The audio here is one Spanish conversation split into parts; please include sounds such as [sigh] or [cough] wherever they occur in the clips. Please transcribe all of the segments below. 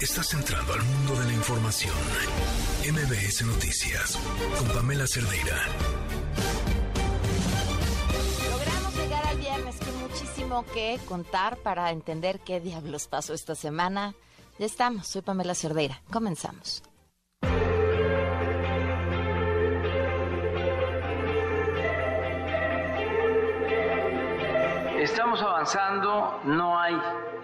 Estás entrando al mundo de la información. MBS Noticias con Pamela Cerdeira. Logramos llegar al viernes con muchísimo que contar para entender qué diablos pasó esta semana. Ya estamos, soy Pamela Cerdeira. Comenzamos. Estamos avanzando, no hay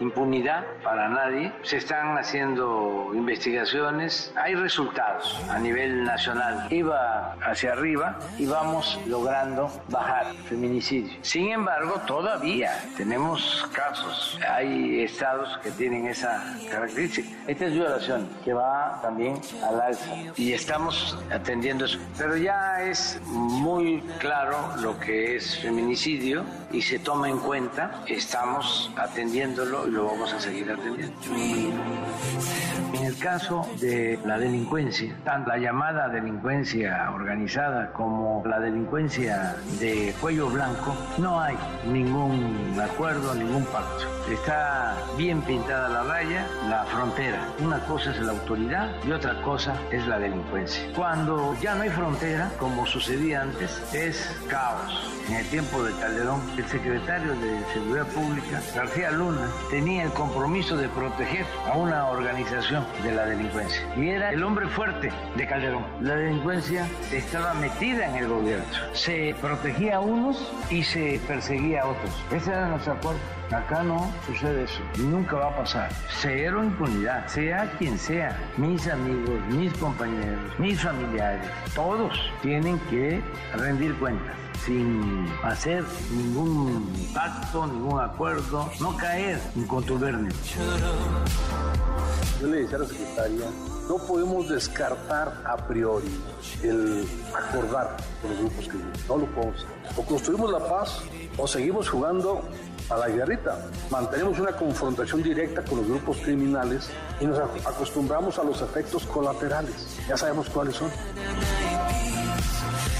impunidad para nadie, se están haciendo investigaciones, hay resultados a nivel nacional. Iba hacia arriba y vamos logrando bajar feminicidio. Sin embargo, todavía tenemos casos, hay estados que tienen esa característica. Esta es violación que va también al alza y estamos atendiendo eso. Pero ya es muy claro lo que es feminicidio y se toma en cuenta, estamos atendiéndolo y lo vamos a seguir atendiendo. El caso de la delincuencia, tanto la llamada delincuencia organizada como la delincuencia de cuello blanco, no hay ningún acuerdo, ningún pacto. Está bien pintada la raya, la frontera. Una cosa es la autoridad y otra cosa es la delincuencia. Cuando ya no hay frontera, como sucedía antes, es caos. En el tiempo de Calderón, el secretario de Seguridad Pública, García Luna, tenía el compromiso de proteger a una organización de la delincuencia. Y era el hombre fuerte de Calderón. La delincuencia estaba metida en el gobierno. Se protegía a unos y se perseguía a otros. Ese era nuestro acuerdo. Acá no sucede eso. Nunca va a pasar. Cero impunidad. Sea quien sea. Mis amigos, mis compañeros, mis familiares. Todos tienen que rendir cuentas sin hacer ningún pacto, ningún acuerdo, no caer en contubernio. Yo le decía a la secretaria, no podemos descartar a priori el acordar con los grupos que no lo podemos. O construimos la paz o seguimos jugando a la guerrita. Mantenemos una confrontación directa con los grupos criminales y nos acostumbramos a los efectos colaterales. Ya sabemos cuáles son.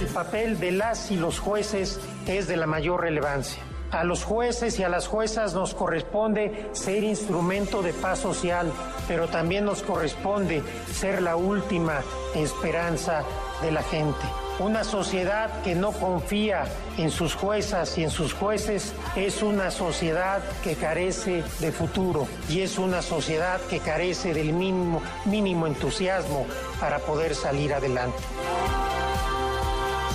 El papel de las y los jueces es de la mayor relevancia. A los jueces y a las juezas nos corresponde ser instrumento de paz social, pero también nos corresponde ser la última esperanza de la gente. Una sociedad que no confía en sus juezas y en sus jueces es una sociedad que carece de futuro y es una sociedad que carece del mínimo, mínimo entusiasmo para poder salir adelante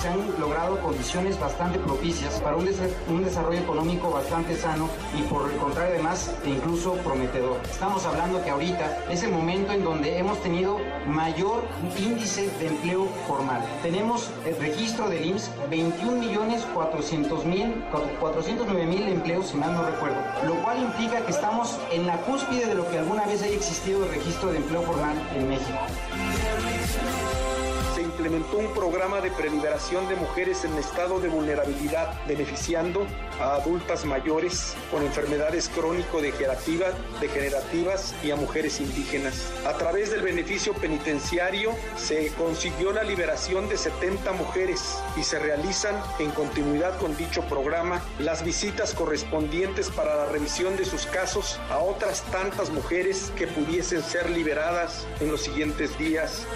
se han logrado condiciones bastante propicias para un, un, desarrollo económico bastante sano y por el contrario además incluso prometedor. Estamos hablando que ahorita es el momento en donde hemos tenido mayor índice de empleo formal. Tenemos el registro del IMSS 21 millones 400 mil 409 mil empleos si mal no recuerdo, lo cual implica que estamos en la cúspide de lo que alguna vez haya existido el registro de empleo formal en México implementó un programa de preliberación de mujeres en estado de vulnerabilidad, beneficiando a adultas mayores con enfermedades crónico-degenerativas degenerativas y a mujeres indígenas. A través del beneficio penitenciario se consiguió la liberación de 70 mujeres y se realizan en continuidad con dicho programa las visitas correspondientes para la revisión de sus casos a otras tantas mujeres que pudiesen ser liberadas en los siguientes días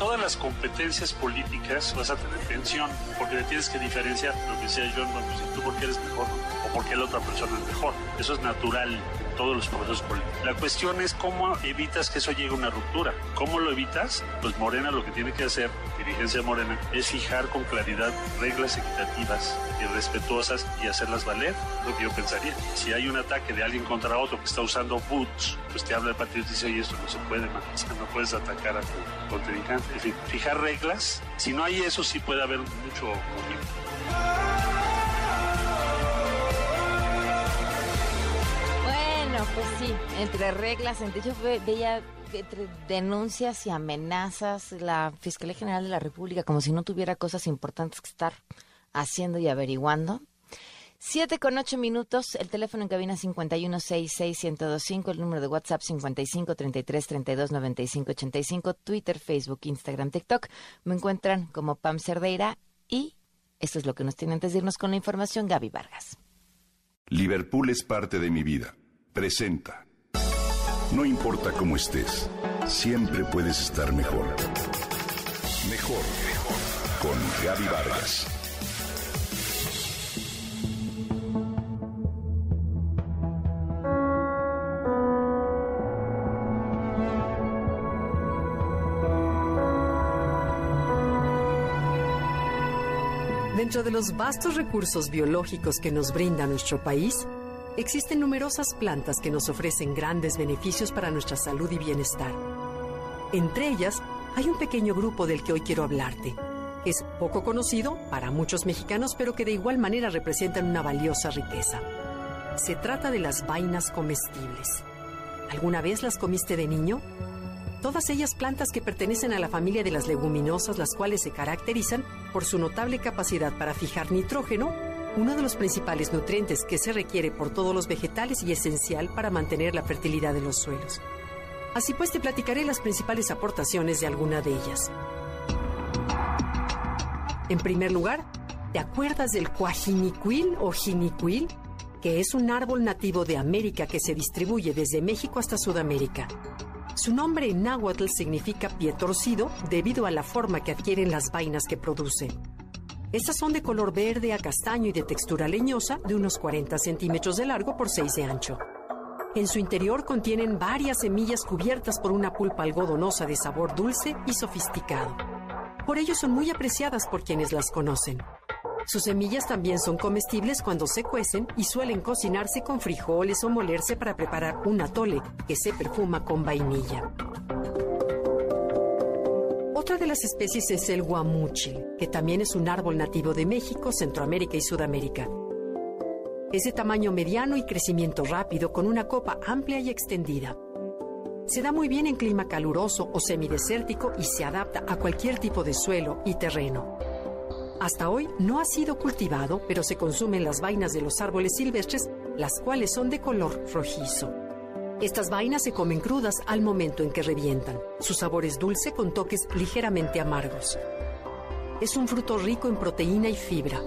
todas las competencias políticas vas a tener tensión, porque le tienes que diferenciar lo que decía yo, no, pues, tú porque eres mejor o porque la otra persona es mejor. Eso es natural todos los procesos políticos. La cuestión es cómo evitas que eso llegue a una ruptura. ¿Cómo lo evitas? Pues Morena lo que tiene que hacer, dirigencia Morena, es fijar con claridad reglas equitativas y respetuosas y hacerlas valer, lo que yo pensaría. Si hay un ataque de alguien contra otro que está usando boots, pues te habla el partido y dice, oye, esto no se puede, man. no puedes atacar a tu contrincante. En fin, fijar reglas. Si no hay eso, sí puede haber mucho conflicto. Pues sí, entre reglas, entre yo veía entre denuncias y amenazas, la Fiscalía General de la República, como si no tuviera cosas importantes que estar haciendo y averiguando. Siete con ocho minutos, el teléfono en cabina 5166125, el número de WhatsApp 5533329585, Twitter, Facebook, Instagram, TikTok. Me encuentran como Pam Cerdeira y esto es lo que nos tiene antes de irnos con la información, Gaby Vargas. Liverpool es parte de mi vida. Presenta. No importa cómo estés, siempre puedes estar mejor. Mejor, mejor. Con Gaby Vargas. Dentro de los vastos recursos biológicos que nos brinda nuestro país, existen numerosas plantas que nos ofrecen grandes beneficios para nuestra salud y bienestar. Entre ellas, hay un pequeño grupo del que hoy quiero hablarte. Es poco conocido para muchos mexicanos, pero que de igual manera representan una valiosa riqueza. Se trata de las vainas comestibles. ¿Alguna vez las comiste de niño? Todas ellas plantas que pertenecen a la familia de las leguminosas, las cuales se caracterizan por su notable capacidad para fijar nitrógeno, uno de los principales nutrientes que se requiere por todos los vegetales y esencial para mantener la fertilidad de los suelos. Así pues, te platicaré las principales aportaciones de alguna de ellas. En primer lugar, ¿te acuerdas del cuajinicuil o jinicuil? Que es un árbol nativo de América que se distribuye desde México hasta Sudamérica. Su nombre en náhuatl significa pie torcido debido a la forma que adquieren las vainas que produce. Estas son de color verde a castaño y de textura leñosa, de unos 40 centímetros de largo por 6 de ancho. En su interior contienen varias semillas cubiertas por una pulpa algodonosa de sabor dulce y sofisticado. Por ello son muy apreciadas por quienes las conocen. Sus semillas también son comestibles cuando se cuecen y suelen cocinarse con frijoles o molerse para preparar un atole que se perfuma con vainilla. Otra de las especies es el guamuchil, que también es un árbol nativo de México, Centroamérica y Sudamérica. Es de tamaño mediano y crecimiento rápido, con una copa amplia y extendida. Se da muy bien en clima caluroso o semidesértico y se adapta a cualquier tipo de suelo y terreno. Hasta hoy no ha sido cultivado, pero se consumen las vainas de los árboles silvestres, las cuales son de color rojizo. Estas vainas se comen crudas al momento en que revientan. Su sabor es dulce con toques ligeramente amargos. Es un fruto rico en proteína y fibra.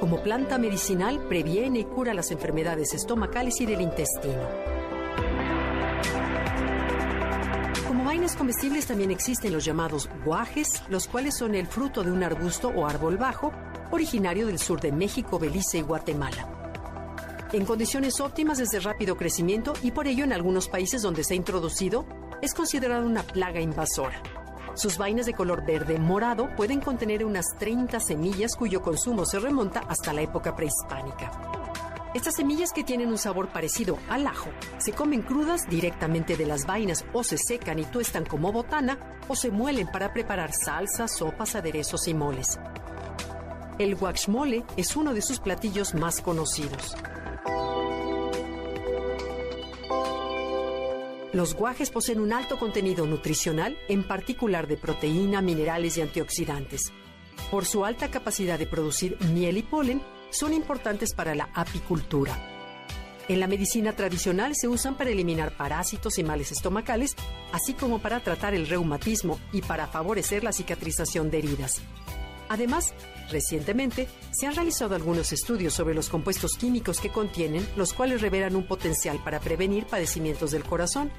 Como planta medicinal previene y cura las enfermedades estomacales y del intestino. vainas comestibles también existen los llamados guajes, los cuales son el fruto de un arbusto o árbol bajo, originario del sur de México, Belice y Guatemala. En condiciones óptimas es de rápido crecimiento y por ello en algunos países donde se ha introducido es considerado una plaga invasora. Sus vainas de color verde morado pueden contener unas 30 semillas cuyo consumo se remonta hasta la época prehispánica. Estas semillas que tienen un sabor parecido al ajo se comen crudas directamente de las vainas o se secan y tuestan como botana o se muelen para preparar salsas, sopas, aderezos y moles. El guachmole es uno de sus platillos más conocidos. Los guajes poseen un alto contenido nutricional, en particular de proteína, minerales y antioxidantes. Por su alta capacidad de producir miel y polen, son importantes para la apicultura. En la medicina tradicional se usan para eliminar parásitos y males estomacales, así como para tratar el reumatismo y para favorecer la cicatrización de heridas. Además, recientemente se han realizado algunos estudios sobre los compuestos químicos que contienen, los cuales revelan un potencial para prevenir padecimientos del corazón,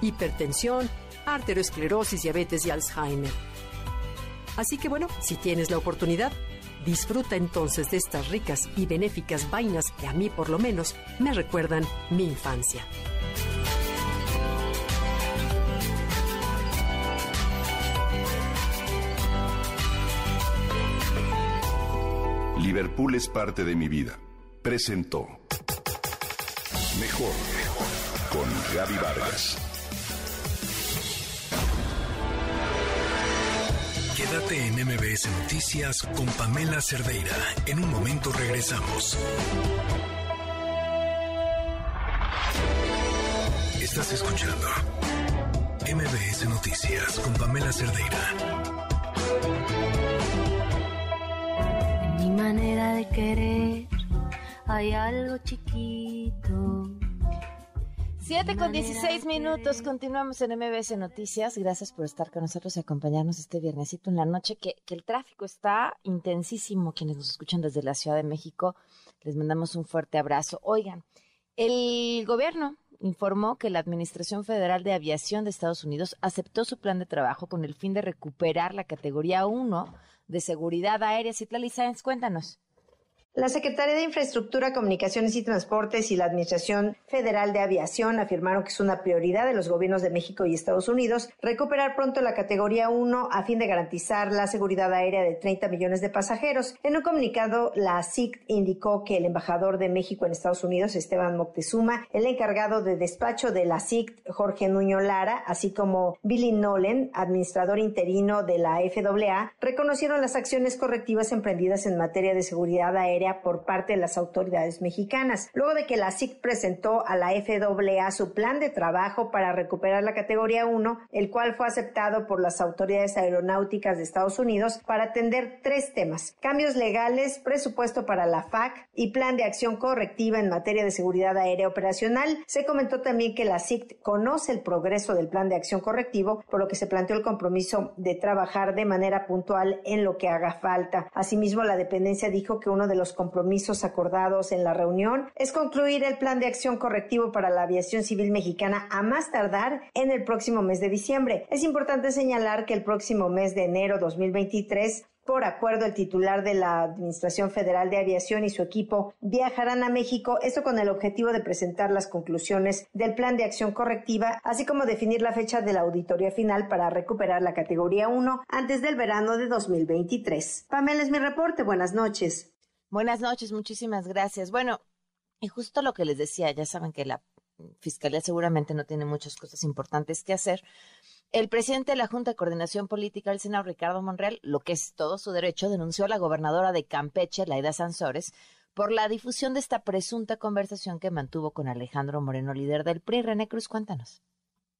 hipertensión, arteriosclerosis, diabetes y Alzheimer. Así que bueno, si tienes la oportunidad, Disfruta entonces de estas ricas y benéficas vainas que a mí por lo menos me recuerdan mi infancia. Liverpool es parte de mi vida. Presentó Mejor con Gaby Vargas. Quédate en MBS Noticias con Pamela Cerdeira. En un momento regresamos. Estás escuchando MBS Noticias con Pamela Cerdeira. Manera de querer hay algo chiquito 7 con 16 minutos, continuamos en MBS Noticias. Gracias por estar con nosotros y acompañarnos este viernesito en la noche, que, que, el tráfico está intensísimo. Quienes nos escuchan desde la Ciudad de México, les mandamos un fuerte abrazo. Oigan, el gobierno informó que la Administración Federal de Aviación de Estados Unidos aceptó su plan de trabajo con el fin de recuperar la categoría 1 de seguridad aérea. Citlali Sáenz, cuéntanos. La Secretaría de Infraestructura, Comunicaciones y Transportes y la Administración Federal de Aviación afirmaron que es una prioridad de los gobiernos de México y Estados Unidos recuperar pronto la categoría 1 a fin de garantizar la seguridad aérea de 30 millones de pasajeros. En un comunicado, la SIC indicó que el embajador de México en Estados Unidos, Esteban Moctezuma, el encargado de despacho de la SIC, Jorge Nuño Lara, así como Billy Nolen, administrador interino de la FAA, reconocieron las acciones correctivas emprendidas en materia de seguridad aérea por parte de las autoridades mexicanas. Luego de que la SIC presentó a la FAA su plan de trabajo para recuperar la categoría 1, el cual fue aceptado por las autoridades aeronáuticas de Estados Unidos para atender tres temas: cambios legales, presupuesto para la FAC y plan de acción correctiva en materia de seguridad aérea operacional. Se comentó también que la SIC conoce el progreso del plan de acción correctivo, por lo que se planteó el compromiso de trabajar de manera puntual en lo que haga falta. Asimismo, la dependencia dijo que uno de los compromisos acordados en la reunión es concluir el plan de acción correctivo para la aviación civil mexicana a más tardar en el próximo mes de diciembre. Es importante señalar que el próximo mes de enero 2023 por acuerdo, el titular de la Administración Federal de Aviación y su equipo viajarán a México, esto con el objetivo de presentar las conclusiones del plan de acción correctiva, así como definir la fecha de la auditoría final para recuperar la categoría 1 antes del verano de 2023. Pamela es mi reporte. Buenas noches. Buenas noches, muchísimas gracias. Bueno, y justo lo que les decía, ya saben que la Fiscalía seguramente no tiene muchas cosas importantes que hacer. El presidente de la Junta de Coordinación Política, el senador Ricardo Monreal, lo que es todo su derecho, denunció a la gobernadora de Campeche, Laida Sansores, por la difusión de esta presunta conversación que mantuvo con Alejandro Moreno, líder del PRI. René Cruz, cuéntanos.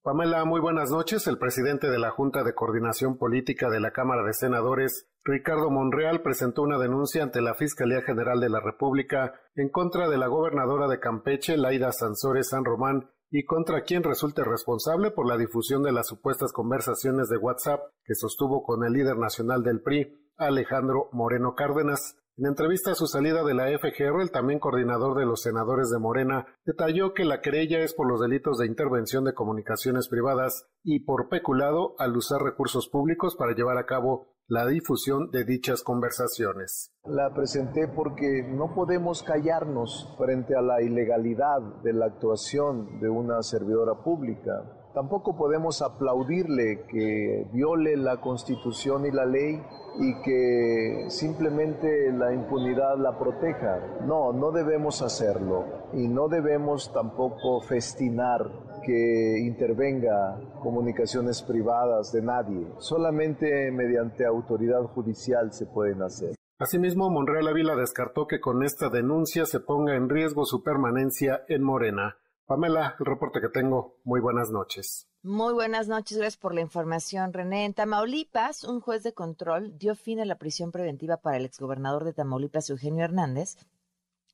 Pamela, muy buenas noches. El presidente de la Junta de Coordinación Política de la Cámara de Senadores, Ricardo Monreal, presentó una denuncia ante la Fiscalía General de la República en contra de la gobernadora de Campeche, Laida Sansores San Román, y contra quien resulte responsable por la difusión de las supuestas conversaciones de WhatsApp que sostuvo con el líder nacional del PRI, Alejandro Moreno Cárdenas. En entrevista a su salida de la FGR, el también coordinador de los senadores de Morena detalló que la querella es por los delitos de intervención de comunicaciones privadas y por peculado al usar recursos públicos para llevar a cabo la difusión de dichas conversaciones. La presenté porque no podemos callarnos frente a la ilegalidad de la actuación de una servidora pública. Tampoco podemos aplaudirle que viole la constitución y la ley y que simplemente la impunidad la proteja. No, no debemos hacerlo y no debemos tampoco festinar que intervenga comunicaciones privadas de nadie. Solamente mediante autoridad judicial se pueden hacer. Asimismo, Monreal Ávila descartó que con esta denuncia se ponga en riesgo su permanencia en Morena. Pamela, el reporte que tengo. Muy buenas noches. Muy buenas noches, gracias por la información, René. En Tamaulipas, un juez de control dio fin a la prisión preventiva para el exgobernador de Tamaulipas, Eugenio Hernández,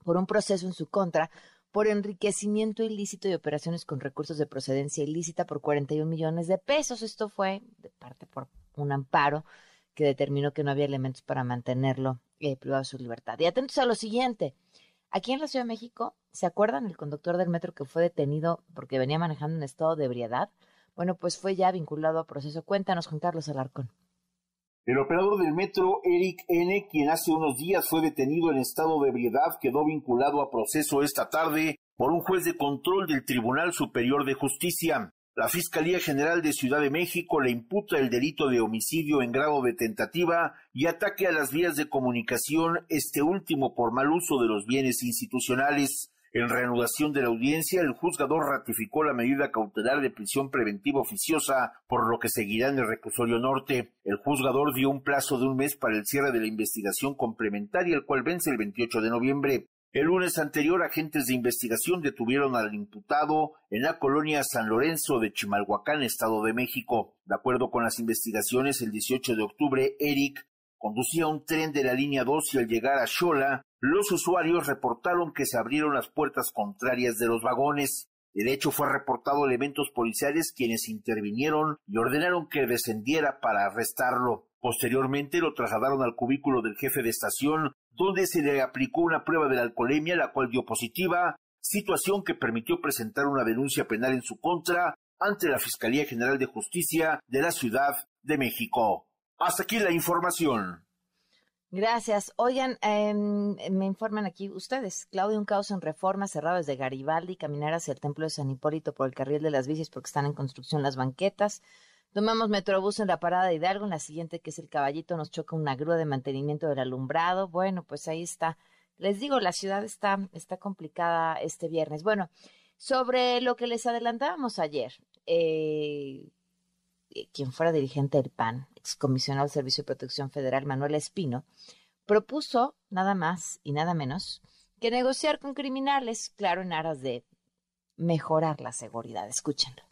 por un proceso en su contra por enriquecimiento ilícito y operaciones con recursos de procedencia ilícita por 41 millones de pesos. Esto fue de parte por un amparo que determinó que no había elementos para mantenerlo eh, privado de su libertad. Y atentos a lo siguiente. Aquí en la Ciudad de México, ¿se acuerdan el conductor del metro que fue detenido porque venía manejando en estado de ebriedad? Bueno, pues fue ya vinculado a proceso. Cuéntanos, Juan Carlos Alarcón. El operador del metro, Eric N., quien hace unos días fue detenido en estado de ebriedad, quedó vinculado a proceso esta tarde por un juez de control del Tribunal Superior de Justicia. La Fiscalía General de Ciudad de México le imputa el delito de homicidio en grado de tentativa y ataque a las vías de comunicación, este último por mal uso de los bienes institucionales. En reanudación de la audiencia, el juzgador ratificó la medida cautelar de prisión preventiva oficiosa, por lo que seguirá en el reclusorio norte. El juzgador dio un plazo de un mes para el cierre de la investigación complementaria, el cual vence el 28 de noviembre. El lunes anterior, agentes de investigación detuvieron al imputado en la colonia San Lorenzo de Chimalhuacán, Estado de México. De acuerdo con las investigaciones, el 18 de octubre, Eric conducía un tren de la línea 2 y al llegar a Xola, los usuarios reportaron que se abrieron las puertas contrarias de los vagones. El hecho fue reportado a elementos policiales quienes intervinieron y ordenaron que descendiera para arrestarlo. Posteriormente lo trasladaron al cubículo del jefe de estación, donde se le aplicó una prueba de la alcoholemia, la cual dio positiva, situación que permitió presentar una denuncia penal en su contra ante la Fiscalía General de Justicia de la Ciudad de México. Hasta aquí la información. Gracias. Oigan, em, me informan aquí ustedes. Claudio, un caos en reforma cerrado desde Garibaldi, caminar hacia el templo de San Hipólito por el carril de las bicis porque están en construcción las banquetas. Tomamos Metrobús en la parada de Hidalgo, en la siguiente que es el Caballito nos choca una grúa de mantenimiento del alumbrado. Bueno, pues ahí está. Les digo, la ciudad está, está complicada este viernes. Bueno, sobre lo que les adelantábamos ayer, eh, quien fuera dirigente del PAN, excomisionado del Servicio de Protección Federal, Manuel Espino, propuso nada más y nada menos que negociar con criminales, claro, en aras de mejorar la seguridad. Escúchenlo.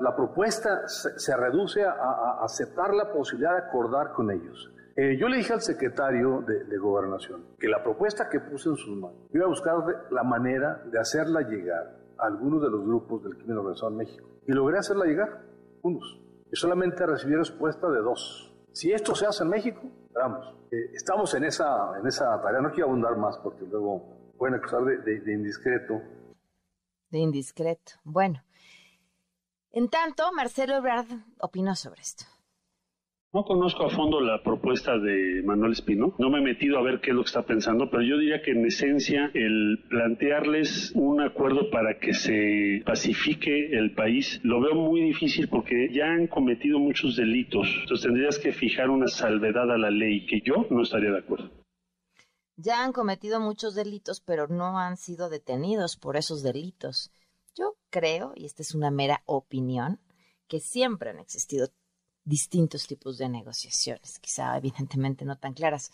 La propuesta se, reduce a, aceptar la posibilidad de acordar con ellos. Eh, yo le dije al secretario de, Gobernación que la propuesta que puse en sus manos, iba a buscar la manera de hacerla llegar a algunos de los grupos del crimen organizado en México. Y logré hacerla llegar, unos. Y solamente recibí respuesta de dos. Si esto se hace en México, vamos, eh, estamos en esa, en esa tarea. No quiero abundar más porque luego pueden acusar de, de indiscreto. De indiscreto. Bueno. En tanto, Marcelo Ebrard opinó sobre esto. No conozco a fondo la propuesta de Manuel Espino, no me he metido a ver qué es lo que está pensando, pero yo diría que en esencia el plantearles un acuerdo para que se pacifique el país lo veo muy difícil porque ya han cometido muchos delitos, entonces tendrías que fijar una salvedad a la ley que yo no estaría de acuerdo. Ya han cometido muchos delitos, pero no han sido detenidos por esos delitos. Yo creo, y esta es una mera opinión, que siempre han existido distintos tipos de negociaciones, quizá evidentemente no tan claras,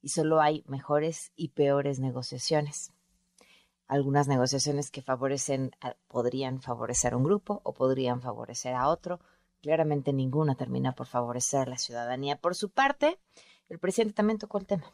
y solo hay mejores y peores negociaciones. Algunas negociaciones que favorecen, podrían favorecer a un grupo o podrían favorecer a otro. Claramente ninguna termina por favorecer a la ciudadanía. Por su parte, el presidente también tocó el tema.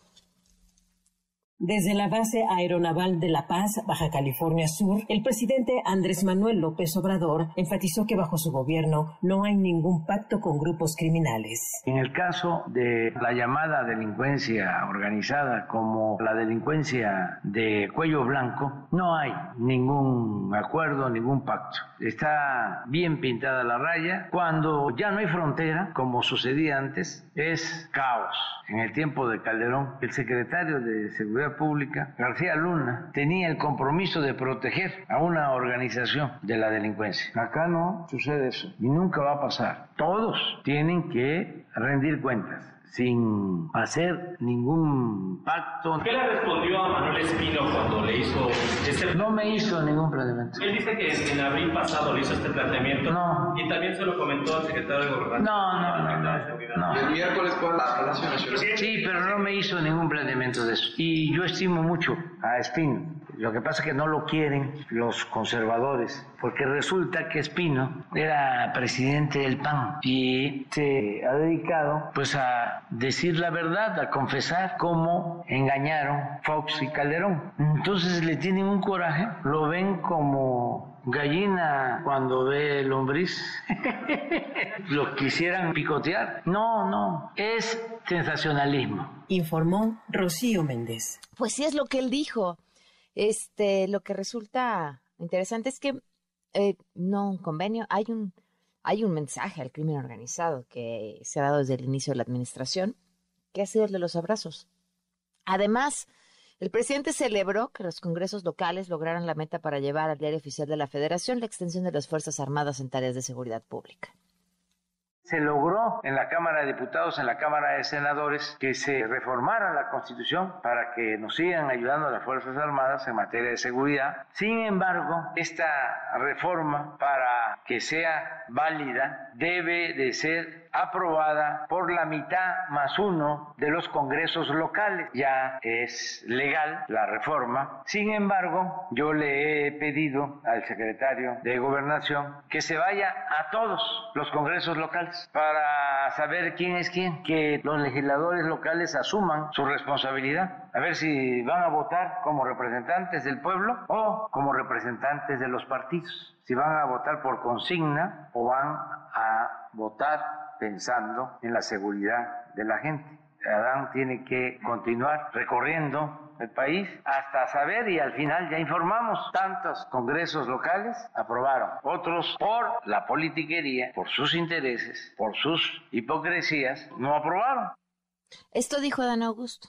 Desde la base aeronaval de La Paz, Baja California Sur, el presidente Andrés Manuel López Obrador enfatizó que bajo su gobierno no hay ningún pacto con grupos criminales. En el caso de la llamada delincuencia organizada como la delincuencia de cuello blanco, no hay ningún acuerdo, ningún pacto. Está bien pintada la raya. Cuando ya no hay frontera, como sucedía antes, es caos. En el tiempo de Calderón, el secretario de Seguridad Pública, García Luna, tenía el compromiso de proteger a una organización de la delincuencia. Acá no sucede eso y nunca va a pasar. Todos tienen que rendir cuentas sin hacer ningún pacto. ¿Qué le respondió a Manuel Espino cuando le hizo este No me hizo ningún planteamiento. Él dice que en abril pasado le hizo este planteamiento. No. Y también se lo comentó al secretario de Gobernación. No, no, no. no, El miércoles fue la Palacio Nacional. Sí, pero no me hizo ningún planteamiento de eso. Y yo estimo mucho a Espino. Lo que pasa es que no lo quieren los conservadores, porque resulta que Espino era presidente del PAN y se ha dedicado pues a decir la verdad, a confesar cómo engañaron Fox y Calderón. Entonces le tienen un coraje, lo ven como gallina cuando ve lombriz. [laughs] lo quisieran picotear. No, no, es sensacionalismo. Informó Rocío Méndez. Pues sí es lo que él dijo. Este, lo que resulta interesante es que eh, no un convenio, hay un, hay un mensaje al crimen organizado que se ha dado desde el inicio de la administración, que ha sido el de los abrazos. Además, el presidente celebró que los congresos locales lograran la meta para llevar al diario oficial de la Federación la extensión de las Fuerzas Armadas en tareas de seguridad pública se logró en la Cámara de Diputados, en la Cámara de Senadores, que se reformara la Constitución para que nos sigan ayudando las Fuerzas Armadas en materia de seguridad. Sin embargo, esta reforma, para que sea válida, debe de ser aprobada por la mitad más uno de los congresos locales. Ya es legal la reforma. Sin embargo, yo le he pedido al secretario de Gobernación que se vaya a todos los congresos locales para saber quién es quién, que los legisladores locales asuman su responsabilidad, a ver si van a votar como representantes del pueblo o como representantes de los partidos, si van a votar por consigna o van a votar pensando en la seguridad de la gente. Adán tiene que continuar recorriendo el país hasta saber y al final ya informamos. Tantos congresos locales aprobaron, otros por la politiquería, por sus intereses, por sus hipocresías, no aprobaron. Esto dijo Dan Augusto.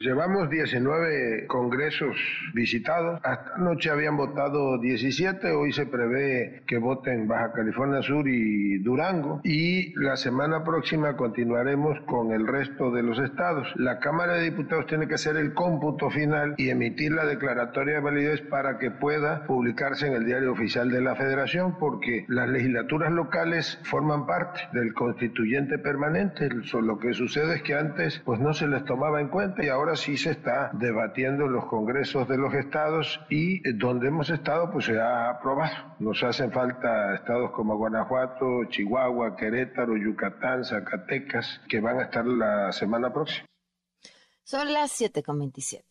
Llevamos 19 congresos visitados. Hasta anoche habían votado 17. Hoy se prevé que voten Baja California Sur y Durango. Y la semana próxima continuaremos con el resto de los estados. La Cámara de Diputados tiene que hacer el cómputo final y emitir la declaratoria de validez para que pueda publicarse en el diario oficial de la Federación, porque las legislaturas locales forman parte del constituyente permanente. Lo que sucede es que antes pues no se les tomaba en cuenta y ahora ahora sí se está debatiendo en los congresos de los estados y eh, donde hemos estado pues se ha aprobado. Nos hacen falta estados como Guanajuato, Chihuahua, Querétaro, Yucatán, Zacatecas, que van a estar la semana próxima. Son las 7.27.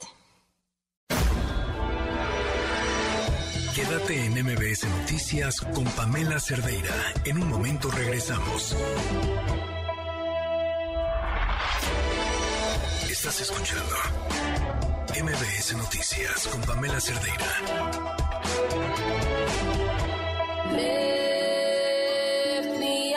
Quédate en MBS Noticias con Pamela Cerdeira. En un momento regresamos. Estás escuchando MBS Noticias con Pamela Cerdeira. Lift me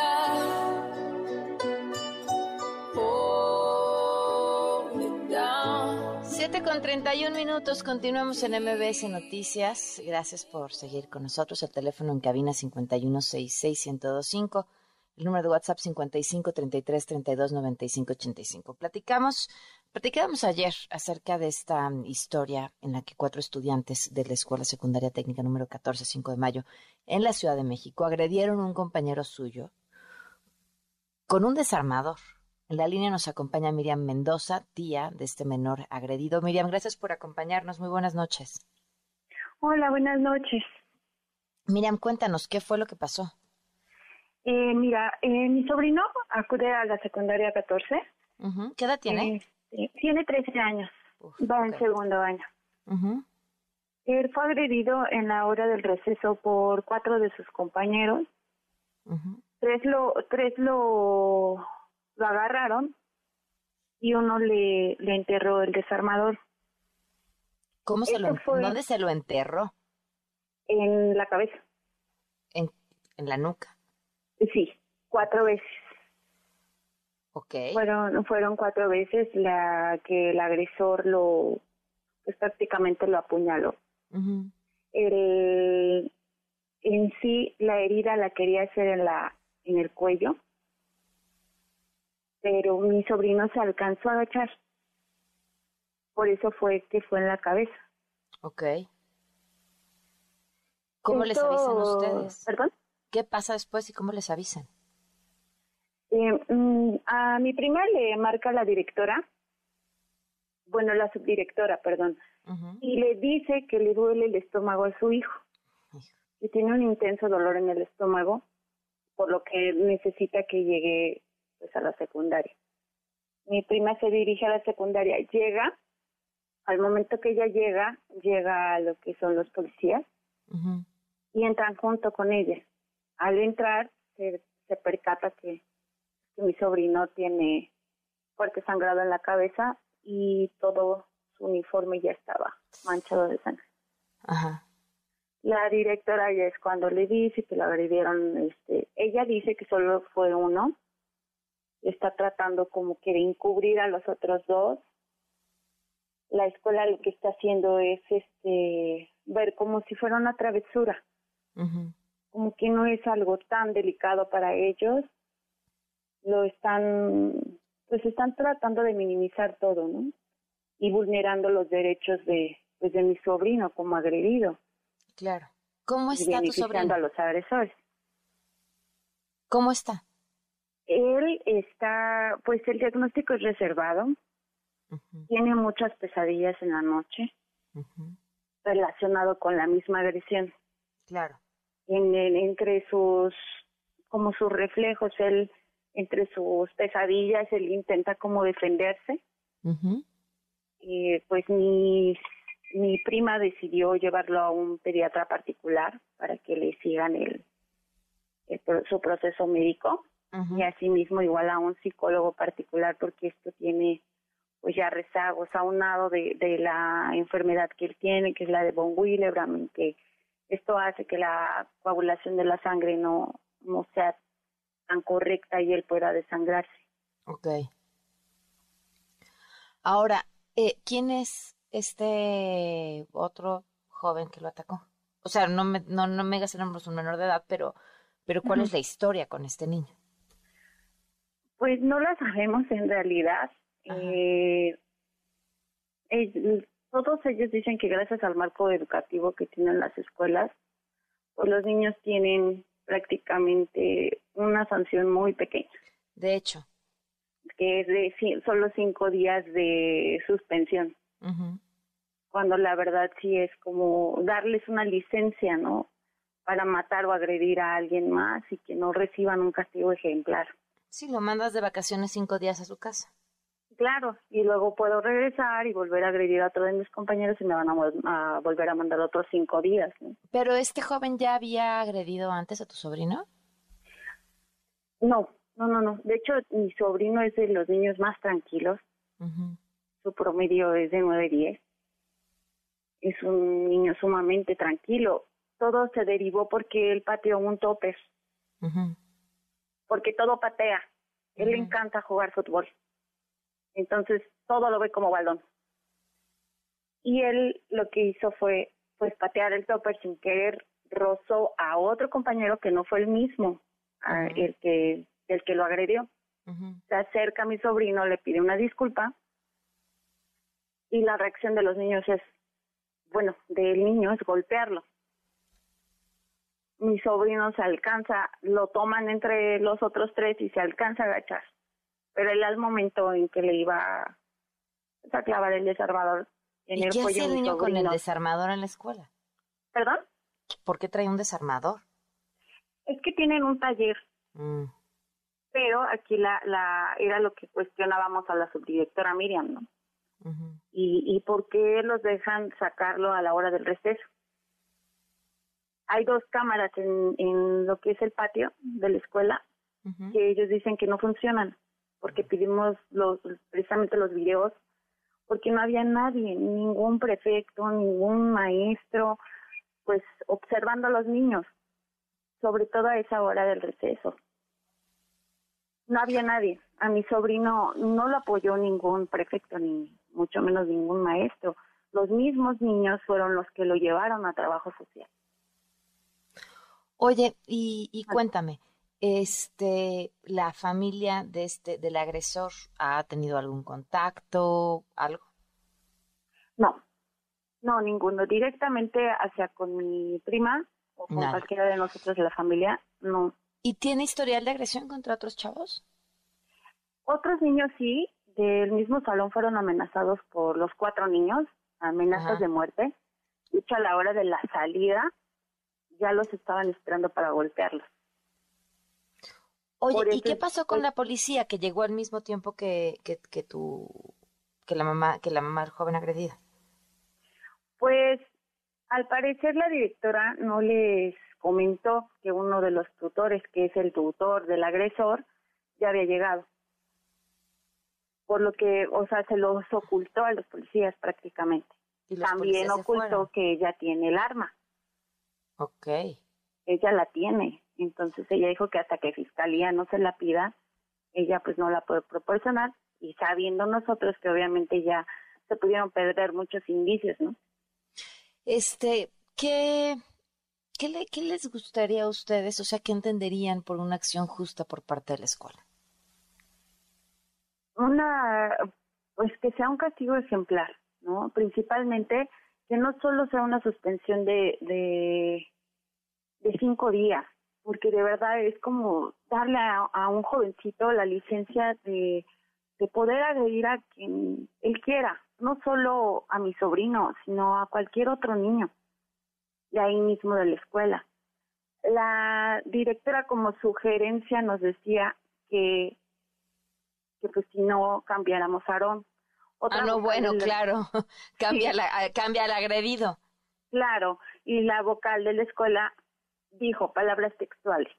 Siete con 31 minutos, continuamos en MBS Noticias. Gracias por seguir con nosotros. El teléfono en cabina 5166125 el número de WhatsApp 55 33 32 95 85. Platicamos, platicábamos ayer acerca de esta historia en la que cuatro estudiantes de la Escuela Secundaria Técnica número 14, 5 de mayo, en la Ciudad de México, agredieron a un compañero suyo con un desarmador. En la línea nos acompaña Miriam Mendoza, tía de este menor agredido. Miriam, gracias por acompañarnos. Muy buenas noches. Hola, buenas noches. Miriam, cuéntanos, ¿qué fue lo que pasó? Eh, mira, eh, mi sobrino acude a la secundaria 14. ¿Qué edad tiene? Eh, tiene 13 años. va en segundo año. Él fue agredido en la hora del receso por cuatro de sus compañeros. Tres lo tres lo, lo agarraron y uno le, le enterró el desarmador. ¿Cómo se lo, ¿Dónde se lo enterró? En la cabeza. En, en la nuca. Sí, cuatro veces. Okay. Fueron, fueron cuatro veces la que el agresor lo, pues prácticamente lo apuñaló. el, en sí, la herida la quería hacer en la, en el cuello, pero mi sobrino se alcanzó a agachar. Por eso fue que fue en la cabeza. Ok. ¿Cómo les avisan ustedes? ¿Perdón? ¿Qué pasa después y cómo les avisan? Eh, mm, a mi prima le marca la directora, bueno, la subdirectora, perdón, y le dice que le duele el estómago a su hijo, y tiene un intenso dolor en el estómago, por lo que necesita que llegue pues a la secundaria. Mi prima se dirige a la secundaria, llega, al momento que ella llega, llega a lo que son los policías y entran junto con ella. Al entrar se, percata que, mi sobrino tiene fuerte sangrado en la cabeza y todo su uniforme ya estaba manchado de sangre. Ajá. La directora ya es cuando le dice que lo agredieron, este, ella dice que solo fue uno, está tratando como que de encubrir a los otros dos. La escuela lo que está haciendo es este ver como si fuera una travesura como que no es algo tan delicado para ellos, lo están, pues están tratando de minimizar todo, ¿no? Y vulnerando los derechos de, pues de mi sobrino como agredido. Claro. ¿Cómo está tu sobrino? a los agresores. ¿Cómo está? Él está, pues el diagnóstico es reservado. Tiene muchas pesadillas en la noche relacionado con la misma agresión. Claro en, entre sus, como sus reflejos, él, entre sus pesadillas, él intenta como defenderse. y pues mi, mi prima decidió llevarlo a un pediatra particular para que le sigan el, su proceso médico. Y asimismo igual a un psicólogo particular porque esto tiene pues ya rezagos. Aunado de, de la enfermedad que él tiene, que es la de von Willebrand, que esto hace que la coagulación de la sangre no, no sea tan correcta y él pueda desangrarse. Ok. Ahora, eh, ¿quién es este otro joven que lo atacó? O sea, no me, no, no me digas el nombre, es un menor de edad, pero, pero ¿cuál es la historia con este niño? Pues no la sabemos en realidad. Eh, todos ellos dicen que gracias al marco educativo que tienen las escuelas, pues los niños tienen prácticamente una sanción muy pequeña. De hecho. Que es de solo cinco días de suspensión. Cuando la verdad sí es como darles una licencia, ¿no? Para matar o agredir a alguien más y que no reciban un castigo ejemplar. Sí, lo mandas de vacaciones cinco días a su casa. Claro, y luego puedo regresar y volver a agredir a otro de mis compañeros y me van a, volver a mandar otros cinco días. ¿Pero este joven ya había agredido antes a tu sobrino? No, no, no, no. De hecho, mi sobrino es de los niños más tranquilos. Su promedio es de 9-10. Es un niño sumamente tranquilo. Todo se derivó porque él pateó un topper porque todo patea. Él le encanta jugar fútbol. Entonces, todo lo ve como balón. Y él lo que hizo fue, pues, patear el topper sin querer, rozó a otro compañero que no fue el mismo, el, que, el que lo agredió. Se acerca a mi sobrino, le pide una disculpa y la reacción de los niños es, bueno, del niño es golpearlo mi sobrino se alcanza, lo toman entre los otros tres y se alcanza a agachar. Pero él al momento en que le iba a clavar el desarmador en ¿Y el qué el niño con el sobrino- desarmador en la escuela? ¿Perdón? ¿Por qué trae un desarmador? Es que tienen un taller, Mm, pero aquí la, la era lo que cuestionábamos a la subdirectora Miriam, ¿no? y, y por qué los dejan sacarlo a la hora del receso. Hay dos cámaras en, en lo que es el patio de la escuela que ellos dicen que no funcionan porque pedimos los precisamente los videos porque no había nadie, ningún prefecto, ningún maestro, pues observando a los niños, sobre todo a esa hora del receso. No había nadie. A mi sobrino no lo apoyó ningún prefecto, ni mucho menos ningún maestro. Los mismos niños fueron los que lo llevaron a trabajo social. Oye, y, y cuéntame, este, la familia de este, del agresor ha tenido algún contacto, algo? No, no, ninguno. Directamente hacia con mi prima o con Nada. cualquiera de nosotros de la familia, no. ¿Y tiene historial de agresión contra otros chavos? Otros niños sí, del mismo salón fueron amenazados por los cuatro niños, amenazas Ajá. de muerte. De hecho, a la hora de la salida ya los estaban esperando para golpearlos. Oye, Por ¿y eso qué pasó con la policía que llegó al mismo tiempo que, que, que tu, que la mamá, que la mamá del joven agredida? Pues al parecer la directora no les comentó que uno de los tutores, que es el tutor del agresor, ya había llegado. Por lo que, o sea, se los ocultó a los policías prácticamente. Y los También policías ocultó que ella tiene el arma. Ok. Ella la tiene. Entonces ella dijo que hasta que fiscalía no se la pida, ella pues no la puede proporcionar. Y sabiendo nosotros que obviamente ya se pudieron perder muchos indicios, ¿no? Este, ¿qué, qué, le- qué les gustaría a ustedes? O sea, ¿qué entenderían por una acción justa por parte de la escuela? una pues que sea un castigo ejemplar no principalmente que no solo sea una suspensión de de, de cinco días porque de verdad es como darle a, a un jovencito la licencia de de poder agredir a quien él quiera no solo a mi sobrino sino a cualquier otro niño de ahí mismo de la escuela la directora como sugerencia nos decía que que pues si no cambiáramos a Aarón. Otra ah, no, bueno, claro. [laughs] cambia, Sí. la, cambia al agredido. Claro, y la vocal de la escuela dijo palabras textuales.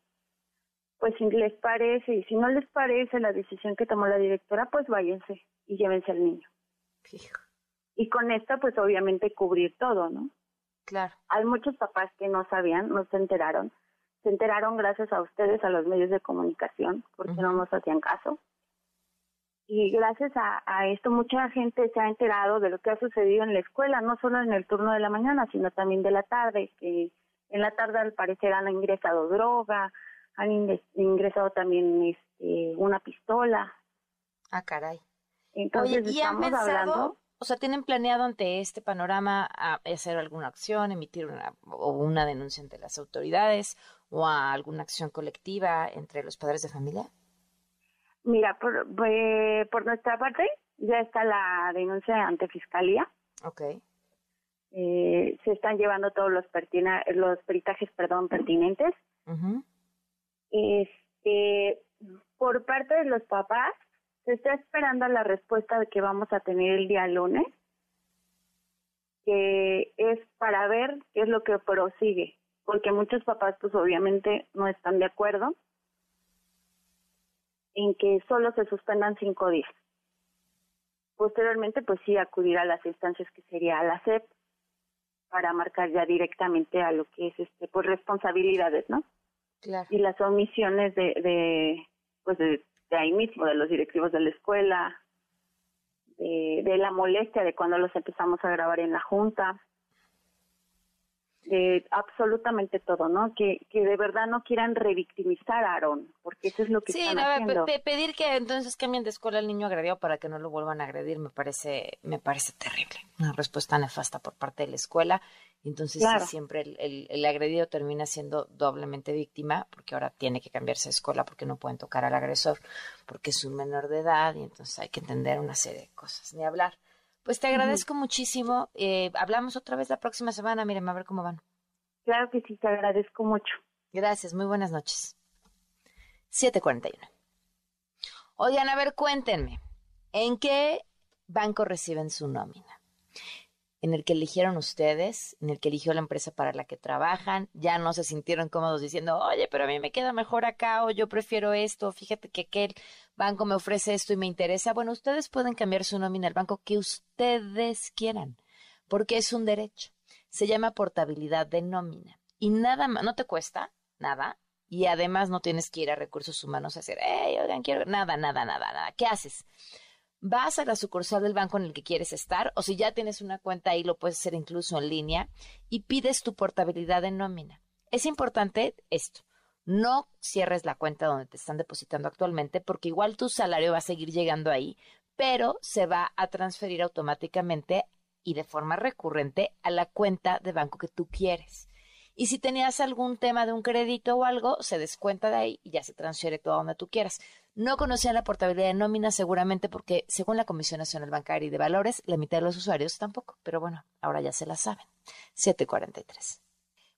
Pues si les parece, y si no les parece la decisión que tomó la directora, pues váyanse y llévense al niño. Y con esto, pues obviamente cubrir todo, ¿no? Claro. Hay muchos papás que no sabían, no se enteraron. Se enteraron gracias a ustedes, a los medios de comunicación, porque no nos hacían caso. Y gracias a, a esto mucha gente se ha enterado de lo que ha sucedido en la escuela, no solo en el turno de la mañana, sino también de la tarde, que en la tarde al parecer han ingresado droga, han ingresado también este, una pistola. Ah, caray. Entonces Oye, ¿y han pensado, hablando o sea, tienen planeado ante este panorama hacer alguna acción, emitir una, o una denuncia ante las autoridades o a alguna acción colectiva entre los padres de familia? Mira, por, eh, por nuestra parte ya está la denuncia ante fiscalía. Ok. Eh, se están llevando todos los pertina los peritajes, perdón, pertinentes. Este, por parte de los papás se está esperando la respuesta de que vamos a tener el día lunes, que es para ver qué es lo que prosigue, porque muchos papás pues obviamente no están de acuerdo en que solo se suspendan cinco días. Posteriormente, pues sí, acudir a las instancias que sería a la SEP para marcar ya directamente a lo que es este pues responsabilidades, ¿no? Claro. Y las omisiones de, de pues de, de ahí mismo, de los directivos de la escuela, de, de la molestia de cuando los empezamos a grabar en la junta, de absolutamente todo, ¿no? Que, que de verdad no quieran revictimizar a Aarón, porque eso es lo que Sí, están no, pe- haciendo. pe- pedir que entonces cambien de escuela al niño agredido para que no lo vuelvan a agredir me parece me parece terrible. Una respuesta nefasta por parte de la escuela. Y entonces sí, siempre el, el- el agredido termina siendo doblemente víctima porque ahora tiene que cambiarse de escuela porque no pueden tocar al agresor porque es un menor de edad y entonces hay que entender una serie de cosas. Ni hablar. Pues te agradezco muchísimo. Eh, hablamos otra vez la próxima semana. Miren, a ver cómo van. Claro que sí, te agradezco mucho. Gracias, muy buenas noches. 741. Oigan, a ver, cuéntenme, ¿en qué banco reciben su nómina? ¿En el que eligieron ustedes? ¿En el que eligió la empresa para la que trabajan? ¿Ya no se sintieron cómodos diciendo, oye, pero a mí me queda mejor acá o yo prefiero esto, fíjate que aquel banco me ofrece esto y me interesa? Bueno, ustedes pueden cambiar su nómina al banco que ustedes quieran, porque es un derecho. Se llama portabilidad de nómina. Y nada más, no te cuesta nada. Y además no tienes que ir a recursos humanos a hacer, hey, oigan, quiero, nada, nada, nada, nada. ¿Qué haces? Vas a la sucursal del banco en el que quieres estar, o si ya tienes una cuenta ahí, lo puedes hacer incluso en línea, y pides tu portabilidad de nómina. Es importante esto. No cierres la cuenta donde te están depositando actualmente, porque igual tu salario va a seguir llegando ahí, pero se va a transferir automáticamente y de forma recurrente a la cuenta de banco que tú quieres. Y si tenías algún tema de un crédito o algo, se descuenta de ahí y ya se transfiere todo a donde tú quieras. No conocían la portabilidad de nómina seguramente porque, según la Comisión Nacional Bancaria y de Valores, la mitad de los usuarios tampoco. Pero bueno, ahora ya se la saben. 743.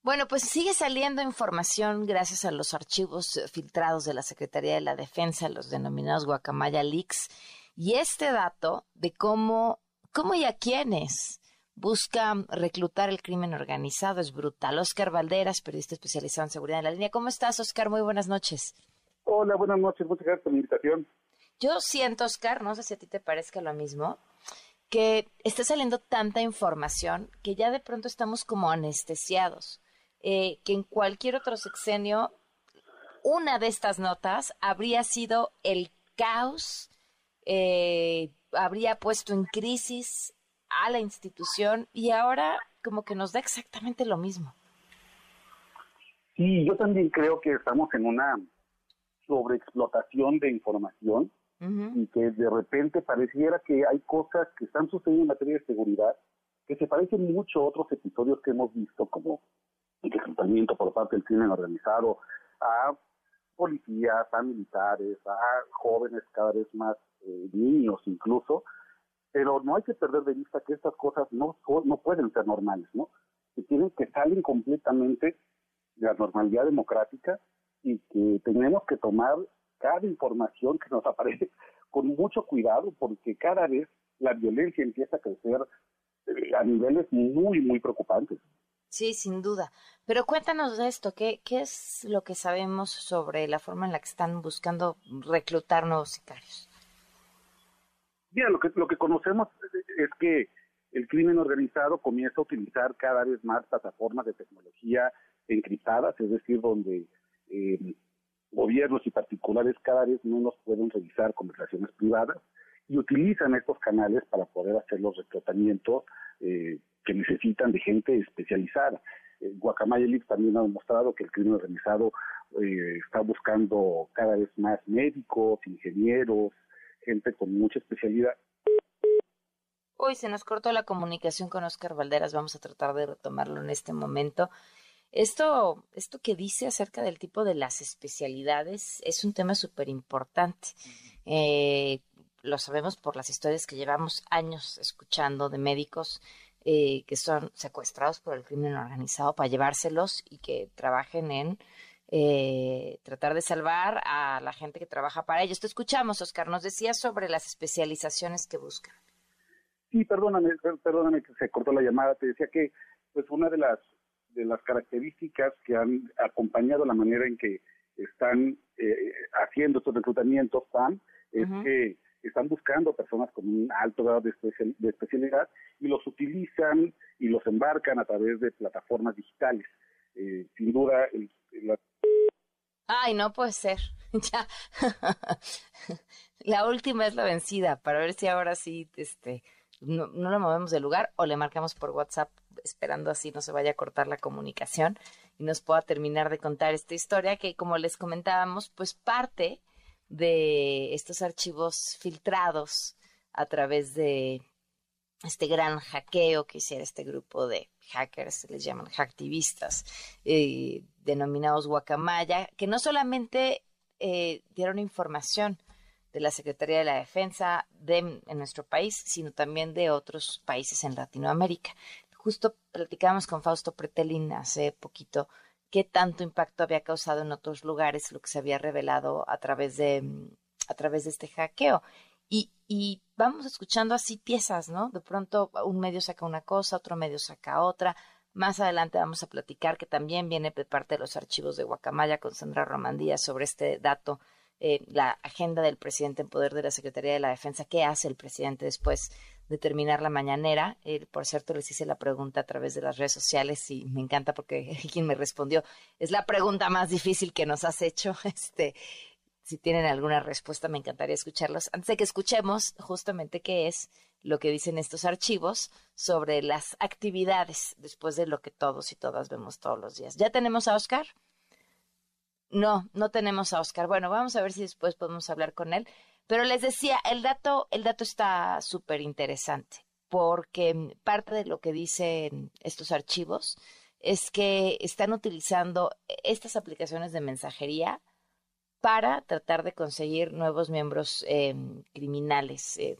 Bueno, pues sigue saliendo información gracias a los archivos filtrados de la Secretaría de la Defensa, los denominados Guacamaya Leaks, y este dato de cómo, cómo y a quiénes busca reclutar el crimen organizado es brutal. Oscar Valderas, periodista especializado en seguridad en la línea. ¿Cómo estás, Oscar? Muy buenas noches. Hola, buenas noches. Muchas gracias por la invitación. Yo siento, Oscar, no sé si a ti te parezca lo mismo, que está saliendo tanta información que ya de pronto estamos como anestesiados. Eh, que en cualquier otro sexenio, una de estas notas habría sido el caos, eh, habría puesto en crisis a la institución y ahora como que nos da exactamente lo mismo. Sí, yo también creo que estamos en una sobreexplotación de información y que de repente pareciera que hay cosas que están sucediendo en materia de seguridad que se parecen mucho a otros episodios que hemos visto como el reclutamiento por parte del crimen organizado a policías, a militares, a jóvenes cada vez más eh, niños incluso, pero no hay que perder de vista que estas cosas no, no pueden ser normales, ¿no? Que tienen que salen completamente de la normalidad democrática y que tenemos que tomar cada información que nos aparece [laughs] con mucho cuidado porque cada vez la violencia empieza a crecer eh, a niveles muy, muy preocupantes. Sí, sin duda. Pero cuéntanos de esto, ¿qué, ¿qué es lo que sabemos sobre la forma en la que están buscando reclutar nuevos sicarios? Mira, lo que, lo que conocemos es que el crimen organizado comienza a utilizar cada vez más plataformas de tecnología encriptadas, es decir, donde eh, gobiernos y particulares cada vez menos pueden revisar conversaciones privadas y utilizan estos canales para poder hacer los reclutamientos eh, que necesitan de gente especializada. Eh, Guacamaya también ha demostrado que el crimen organizado eh, está buscando cada vez más médicos, ingenieros, gente con mucha especialidad. Uy, se nos cortó la comunicación con Oscar Valderas. Vamos a tratar de retomarlo en este momento. Esto, esto que dice acerca del tipo de las especialidades es un tema súper importante. Eh, lo sabemos por las historias que llevamos años escuchando de médicos eh, que son secuestrados por el crimen organizado para llevárselos y que trabajen en eh, tratar de salvar a la gente que trabaja para ellos. Te escuchamos, Oscar. Nos decías sobre las especializaciones que buscan. Sí, perdóname, perdóname que se cortó la llamada. Te decía que, pues, una de las de las características que han acompañado la manera en que están eh, haciendo estos reclutamientos, PAN, es que están buscando personas con un alto grado de, especialidad y los utilizan y los embarcan a través de plataformas digitales. Eh, sin duda, el, Ay, no puede ser. [laughs] ya. la última es la vencida para ver si ahora sí este, no, no lo movemos del lugar o le marcamos por WhatsApp esperando así no se vaya a cortar la comunicación y nos pueda terminar de contar esta historia que como les comentábamos pues parte de estos archivos filtrados a través de este gran hackeo que hiciera este grupo de hackers, les llaman hacktivistas, eh, denominados guacamaya, que no solamente eh, dieron información de la Secretaría de la Defensa de, en nuestro país, sino también de otros países en Latinoamérica. Justo platicábamos con Fausto Pretelin hace poquito qué tanto impacto había causado en otros lugares lo que se había revelado a través de, a través de este hackeo. Y, y vamos escuchando así piezas, ¿no? De pronto un medio saca una cosa, otro medio saca otra. Más adelante vamos a platicar que también viene de parte de los archivos de Guacamaya con Sandra Romandía sobre este dato, eh, la agenda del presidente en poder de la Secretaría de la Defensa, qué hace el presidente después determinar la mañanera. Eh, por cierto, les hice la pregunta a través de las redes sociales y me encanta porque [laughs] quien me respondió es la pregunta más difícil que nos has hecho. [laughs] Este, si tienen alguna respuesta, me encantaría escucharlos. Antes de que escuchemos justamente qué es lo que dicen estos archivos sobre las actividades después de lo que todos y todas vemos todos los días. ¿Ya tenemos a Oscar? No, no tenemos a Oscar. Bueno, vamos a ver si después podemos hablar con él. Pero les decía, el dato, el dato está súper interesante, porque parte de lo que dicen estos archivos es que están utilizando estas aplicaciones de mensajería para tratar de conseguir nuevos miembros em, criminales. Eh,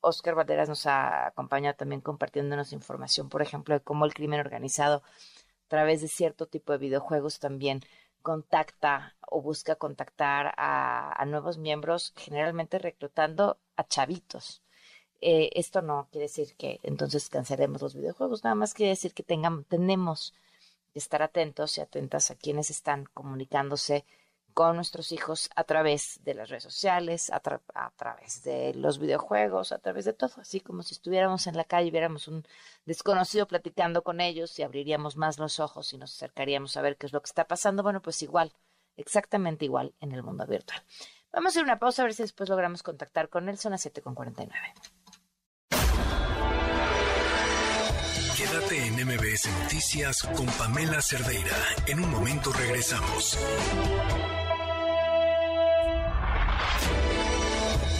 Oscar Valderas nos ha acompañado también compartiéndonos información, por ejemplo, de cómo el crimen organizado a través de cierto tipo de videojuegos también contacta o busca contactar a, nuevos miembros, generalmente reclutando a chavitos. Eh, esto no quiere decir que entonces cancelemos los videojuegos, nada más quiere decir que tengamos, tenemos estar atentos y atentas a quienes están comunicándose con nuestros hijos a través de las redes sociales, a, través de los videojuegos, a través de todo, así como si estuviéramos en la calle y viéramos un desconocido platicando con ellos y abriríamos más los ojos y nos acercaríamos a ver qué es lo que está pasando. Bueno, pues igual, exactamente igual en el mundo virtual. Vamos a hacer una pausa a ver si después logramos contactar con él. Son las 7.49. Quédate en MBS Noticias con Pamela Cerdeira. En un momento regresamos.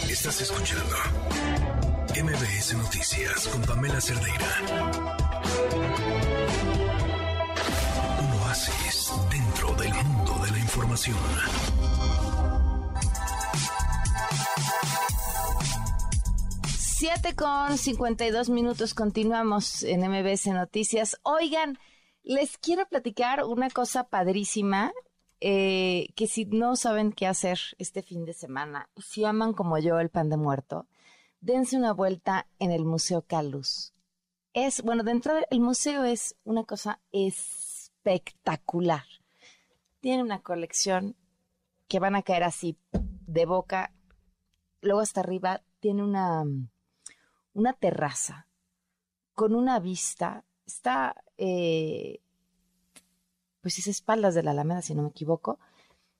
Estás escuchando MBS Noticias con Pamela Cerdeira. Un oasis dentro del mundo de la información. Siete con 52 minutos, continuamos en MBS Noticias. Oigan, les quiero platicar una cosa padrísima eh, que si no saben qué hacer este fin de semana, si aman como yo el pan de muerto, dense una vuelta en el Museo Calus. Es, bueno, dentro del museo es una cosa espectacular. Tiene una colección que van a caer así de boca luego hasta arriba tiene una, una terraza con una vista. Está, eh, pues es espaldas de la Alameda, si no me equivoco.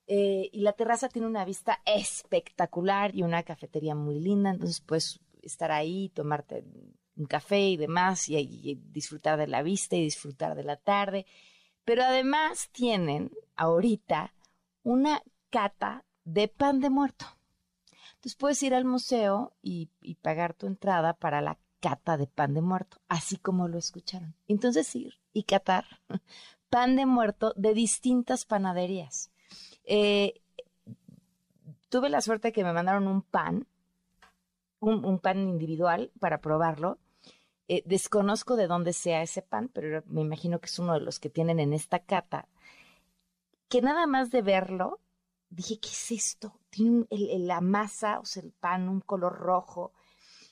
Eh, y la terraza tiene una vista espectacular y una cafetería muy linda, entonces puedes estar ahí, tomarte un café y demás, y, disfrutar de la vista y disfrutar de la tarde. Pero además tienen ahorita una cata de pan de muerto. Entonces puedes ir al museo y, pagar tu entrada para la cata de pan de muerto, así como lo escucharon. Entonces ir y catar [laughs] pan de muerto de distintas panaderías. Eh, tuve la suerte de que me mandaron un pan, un, pan individual para probarlo. Eh, desconozco de dónde sea ese pan, pero me imagino que es uno de los que tienen en esta cata. Que nada más de verlo, dije, ¿qué es esto? Tiene la masa, o sea, el pan, un color rojo.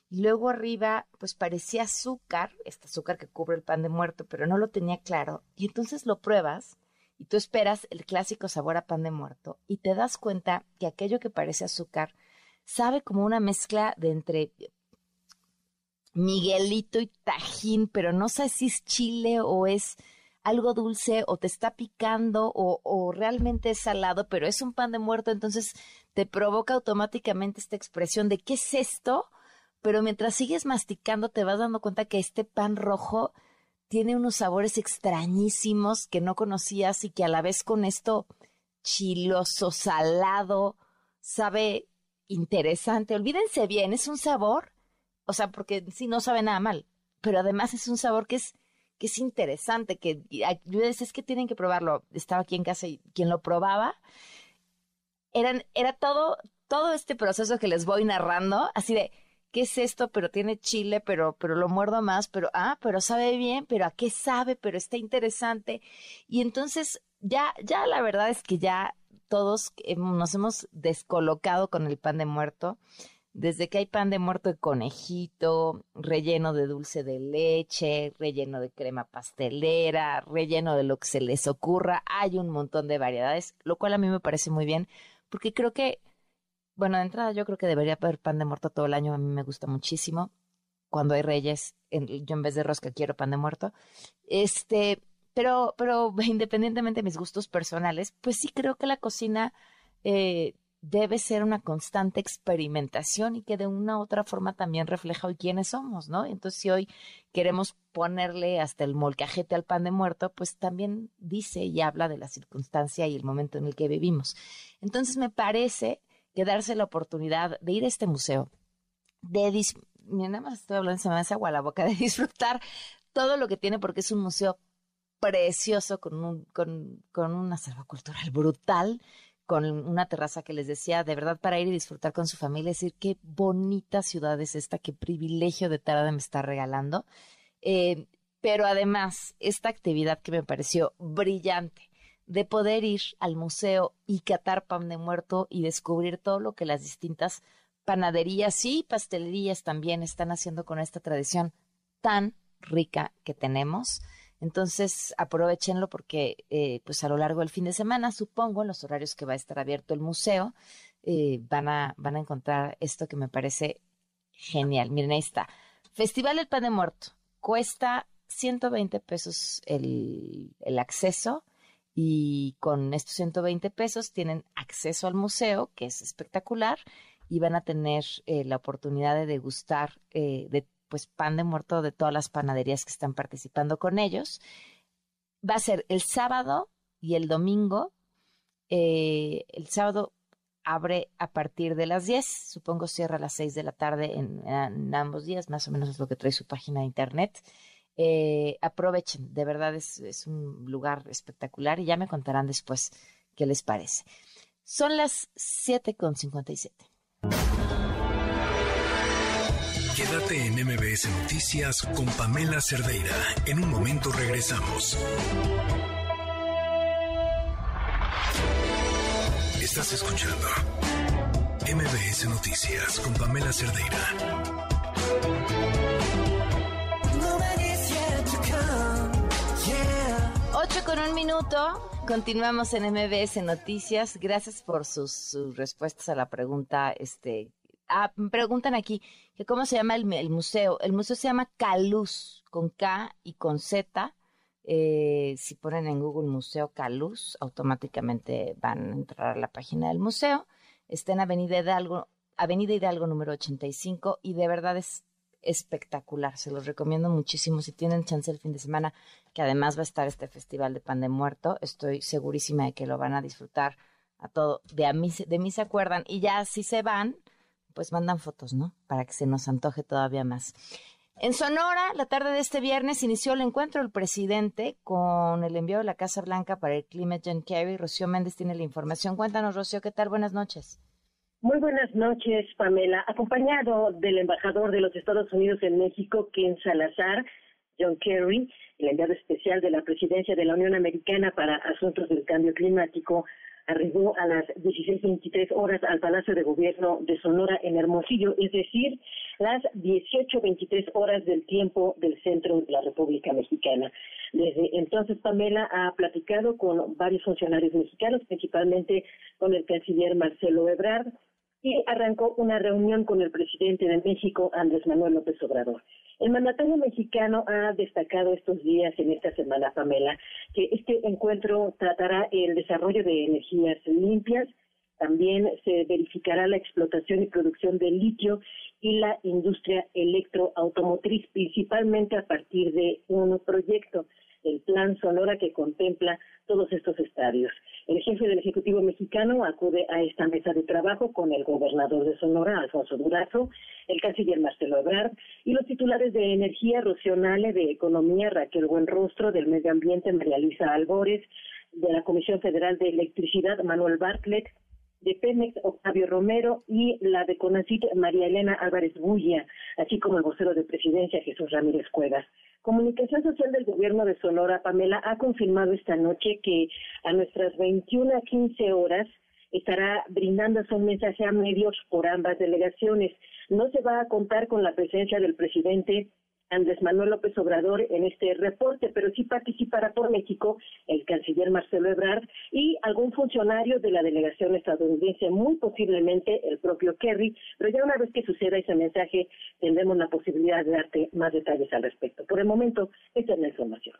Y luego arriba, pues parecía azúcar, este azúcar que cubre el pan de muerto, pero no lo tenía claro. Y entonces lo pruebas y tú esperas el clásico sabor a pan de muerto y te das cuenta que aquello que parece azúcar sabe como una mezcla de entre Miguelito y Tajín, pero no sé si es chile o es algo dulce o te está picando o, o, realmente es salado, pero es un pan de muerto, entonces te provoca automáticamente esta expresión de ¿qué es esto? Pero mientras sigues masticando te vas dando cuenta que este pan rojo tiene unos sabores extrañísimos que no conocías y que a la vez con esto chiloso, salado, sabe interesante. Olvídense bien, es un sabor, o sea, porque sí no sabe nada mal, pero además es un sabor que es que es interesante, que yo decía, es que tienen que probarlo. Estaba aquí en casa y quien lo probaba eran era todo todo este proceso que les voy narrando, así de ¿qué es esto? Pero tiene chile, pero, pero lo muerdo más, pero, ah, pero sabe bien, pero a qué sabe, pero está interesante. Y entonces, ya, ya la verdad es que ya todos nos hemos descolocado con el pan de muerto. Desde que hay pan de muerto de conejito, relleno de dulce de leche, relleno de crema pastelera, relleno de lo que se les ocurra, hay un montón de variedades, lo cual a mí me parece muy bien, porque creo que bueno, de entrada yo creo que debería haber pan de muerto todo el año, a mí me gusta muchísimo. Cuando hay reyes, yo en vez de rosca quiero pan de muerto. Este, pero, pero [laughs] independientemente de mis gustos personales, pues sí creo que la cocina eh, debe ser una constante experimentación y que de una u otra forma también refleja hoy quiénes somos, ¿no? Entonces, si hoy queremos ponerle hasta el molcajete al pan de muerto, pues también dice y habla de la circunstancia y el momento en el que vivimos. Entonces, me parece que darse la oportunidad de ir a este museo, de Mira, nada más estoy hablando, se me agua la boca, [laughs] de disfrutar todo lo que tiene, porque es un museo precioso, con, un, con, con una selva cultural brutal, con una terraza que les decía, de verdad, para ir y disfrutar con su familia, decir qué bonita ciudad es esta, qué privilegio de tarde me está regalando. Eh, pero además, esta actividad que me pareció brillante, de poder ir al museo y catar pan de muerto y descubrir todo lo que las distintas panaderías y pastelerías también están haciendo con esta tradición tan rica que tenemos. Entonces, aprovechenlo porque eh, pues a lo largo del fin de semana, supongo, en los horarios que va a estar abierto el museo, eh, van, a, van a encontrar esto que me parece genial. Miren, ahí está. Festival del Pan de Muerto. Cuesta 120 pesos el, el acceso y con estos 120 pesos tienen acceso al museo, que es espectacular, y van a tener eh, la oportunidad de degustar de pues pan de muerto de todas las panaderías que están participando con ellos. Va a ser el sábado y el domingo. Eh, el sábado abre a partir de las 10, supongo cierra a las 6 de la tarde en, ambos días, más o menos es lo que trae su página de internet. Eh, aprovechen, de verdad es, es, un lugar espectacular y ya me contarán después qué les parece. Son las 7.57. Quédate en MBS Noticias con Pamela Cerdeira. En un momento regresamos. Estás escuchando MBS Noticias con Pamela Cerdeira. 8 con un minuto. Continuamos en MBS Noticias. Gracias por sus, respuestas a la pregunta este, Ah, preguntan aquí que cómo se llama el, museo. El museo se llama Caluz, con K y con Z. Eh, si ponen en Google Museo Caluz, automáticamente van a entrar a la página del museo. Está en Avenida Hidalgo, Avenida Hidalgo número 85 y de verdad es espectacular. Se los recomiendo muchísimo. Si tienen chance el fin de semana, que además va a estar este festival de pan de muerto, estoy segurísima de que lo van a disfrutar a todo. De, a mí, de mí se acuerdan. Y ya si se van, pues mandan fotos, ¿no? Para que se nos antoje todavía más. En Sonora, la tarde de este viernes inició el encuentro del presidente con el envío de la Casa Blanca para el clima John Kerry. Rocío Méndez tiene la información. Cuéntanos, Rocío, ¿qué tal? Buenas noches. Muy buenas noches, Pamela. Acompañado del embajador de los Estados Unidos en México, Ken Salazar, John Kerry, el enviado especial de la presidencia de la Unión Americana para Asuntos del Cambio Climático, arribó a las 16.23 horas al Palacio de Gobierno de Sonora en Hermosillo, es decir, las 18.23 horas del tiempo del centro de la República Mexicana. Desde entonces, Pamela ha platicado con varios funcionarios mexicanos, principalmente con el canciller Marcelo Ebrard, y arrancó una reunión con el presidente de México, Andrés Manuel López Obrador. El mandatario mexicano ha destacado estos días, en esta semana, Pamela, que este encuentro tratará el desarrollo de energías limpias, también se verificará la explotación y producción de litio y la industria electroautomotriz, principalmente a partir de un proyecto el Plan Sonora que contempla todos estos estadios. El jefe del Ejecutivo mexicano acude a esta mesa de trabajo con el gobernador de Sonora, Alfonso Durazo, el canciller Marcelo Ebrard y los titulares de Energía, Rocío de Economía, Raquel Buenrostro, del Medio Ambiente, María Luisa Albores, de la Comisión Federal de Electricidad, Manuel Bartlett, de Pemex, Octavio Romero, y la de CONACIT, María Elena Álvarez Bulla, así como el vocero de presidencia, Jesús Ramírez Cuevas. Comunicación Social del Gobierno de Sonora, Pamela, ha confirmado esta noche que a nuestras 21 a 15 horas estará brindándose un mensaje a medios por ambas delegaciones. No se va a contar con la presencia del presidente Andrés Manuel López Obrador en este reporte, pero sí participará por México el canciller Marcelo Ebrard y algún funcionario de la delegación estadounidense, muy posiblemente el propio Kerry, pero ya una vez que suceda ese mensaje tendremos la posibilidad de darte más detalles al respecto. Por el momento, esta es la información.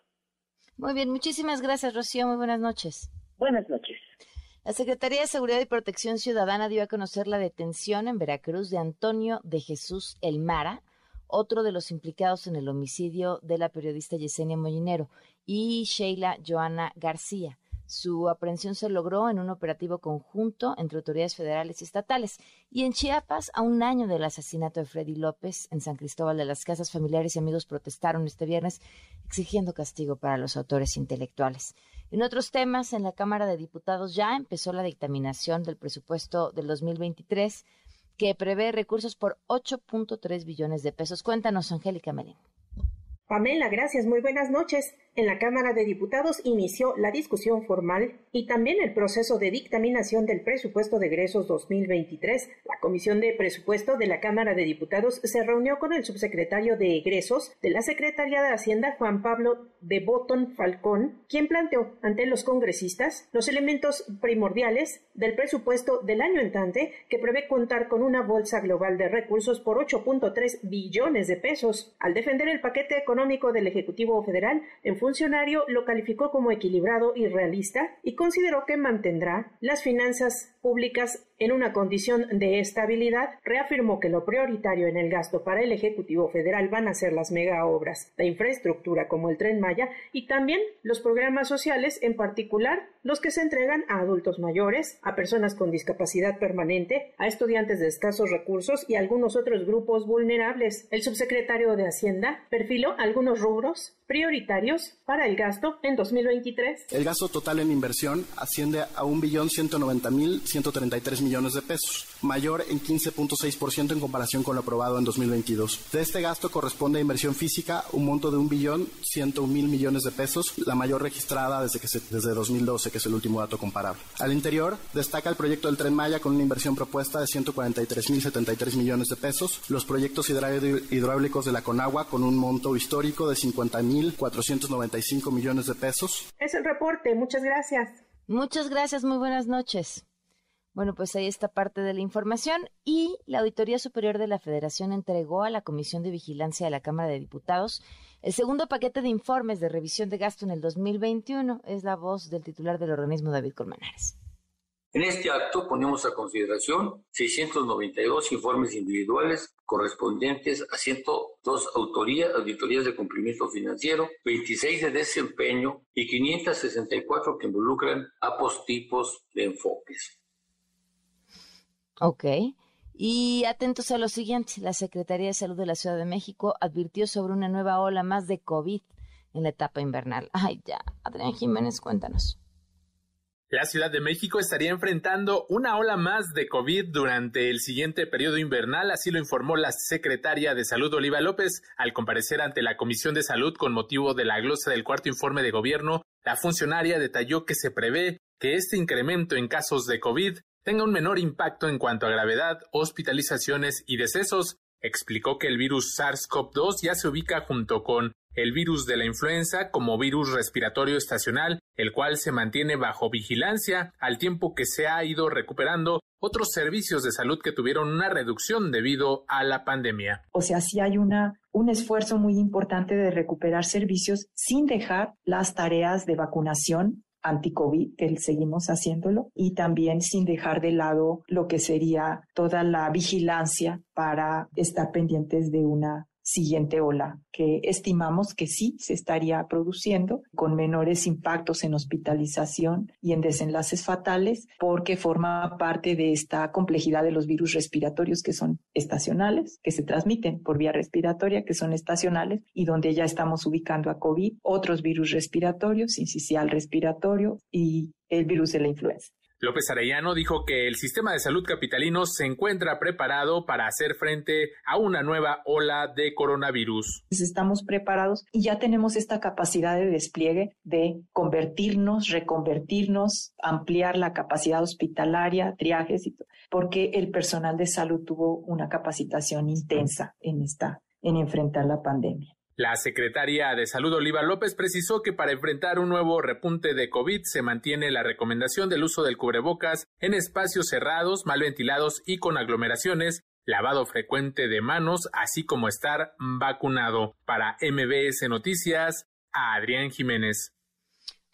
Muy bien, muchísimas gracias, Rocío. Muy buenas noches. Buenas noches. La Secretaría de Seguridad y Protección Ciudadana dio a conocer la detención en Veracruz de Antonio de Jesús Elmara, otro de los implicados en el homicidio de la periodista Yesenia Mollinero, y Sheila Joana García. Su aprehensión se logró en un operativo conjunto entre autoridades federales y estatales. Y en Chiapas, a un año del asesinato de Freddy López, en San Cristóbal de las Casas, familiares y amigos protestaron este viernes exigiendo castigo para los autores intelectuales. En otros temas, en la Cámara de Diputados ya empezó la dictaminación del presupuesto del 2023 que prevé recursos por 8.3 billones de pesos. Cuéntanos, Angélica Melín. Pamela, gracias. Muy buenas noches en la Cámara de Diputados inició la discusión formal y también el proceso de dictaminación del presupuesto de egresos 2023. La Comisión de Presupuesto de la Cámara de Diputados se reunió con el subsecretario de egresos de la Secretaría de Hacienda, Juan Pablo de Botón Falcón, quien planteó ante los congresistas los elementos primordiales del presupuesto del año entrante que prevé contar con una bolsa global de recursos por 8.3 billones de pesos. Al defender el paquete económico del Ejecutivo Federal en funcionario lo calificó como equilibrado y realista y consideró que mantendrá las finanzas públicas en una condición de estabilidad, reafirmó que lo prioritario en el gasto para el Ejecutivo Federal van a ser las mega obras, la infraestructura como el tren Maya y también los programas sociales, en particular los que se entregan a adultos mayores, a personas con discapacidad permanente, a estudiantes de escasos recursos y a algunos otros grupos vulnerables. El subsecretario de Hacienda perfiló algunos rubros prioritarios para el gasto en 2023. El gasto total en inversión asciende a 1.190.133 millones de pesos, mayor en 15.6% en comparación con lo aprobado en 2022. De este gasto corresponde a inversión física un monto de 1.101.000 millones de pesos, la mayor registrada desde, que desde 2012, que es el último dato comparable. Al interior, destaca el proyecto del Tren Maya con una inversión propuesta de 143.073 millones de pesos, los proyectos hidráulicos de la Conagua con un monto histórico de 50.495 millones de pesos. Es el reporte, muchas gracias. Muchas gracias, muy buenas noches. Bueno, pues ahí está parte de la información y la Auditoría Superior de la Federación entregó a la Comisión de Vigilancia de la Cámara de Diputados el segundo paquete de informes de revisión de gasto en el 2021. Es la voz del titular del organismo, David Colmenares. En este acto ponemos a consideración 692 informes individuales correspondientes a 102 autorías, auditorías de cumplimiento financiero, 26 de desempeño y 564 que involucran ambos tipos de enfoques. Ok. Y atentos a lo siguiente, la Secretaría de Salud de la Ciudad de México advirtió sobre una nueva ola más de COVID en la etapa invernal. Ay, ya, Adrián Jiménez, cuéntanos. La Ciudad de México estaría enfrentando una ola más de COVID durante el siguiente periodo invernal, así lo informó la secretaria de Salud Oliva López al comparecer ante la Comisión de Salud con motivo de la glosa del cuarto informe de gobierno. La funcionaria detalló que se prevé que este incremento en casos de COVID tenga un menor impacto en cuanto a gravedad, hospitalizaciones y decesos. Explicó que el virus SARS-CoV-2 ya se ubica junto con el virus de la influenza como virus respiratorio estacional, el cual se mantiene bajo vigilancia al tiempo que se ha ido recuperando otros servicios de salud que tuvieron una reducción debido a la pandemia. O sea, sí hay una, un esfuerzo muy importante de recuperar servicios sin dejar las tareas de vacunación anti-COVID, que seguimos haciéndolo, y también sin dejar de lado lo que sería toda la vigilancia para estar pendientes de una siguiente ola, que estimamos que sí se estaría produciendo con menores impactos en hospitalización y en desenlaces fatales, porque forma parte de esta complejidad de los virus respiratorios que son estacionales, que se transmiten por vía respiratoria, que son estacionales y donde ya estamos ubicando a COVID, otros virus respiratorios, incisional respiratorio y el virus de la influenza. López Arellano dijo que el sistema de salud capitalino se encuentra preparado para hacer frente a una nueva ola de coronavirus. Estamos preparados y ya tenemos esta capacidad de despliegue de convertirnos, reconvertirnos, ampliar la capacidad hospitalaria, triajes, y porque el personal de salud tuvo una capacitación intensa en esta, en enfrentar la pandemia. La secretaria de Salud Oliva López precisó que para enfrentar un nuevo repunte de COVID se mantiene la recomendación del uso del cubrebocas en espacios cerrados, mal ventilados y con aglomeraciones, lavado frecuente de manos, así como estar vacunado. Para MBS Noticias, a Adrián Jiménez.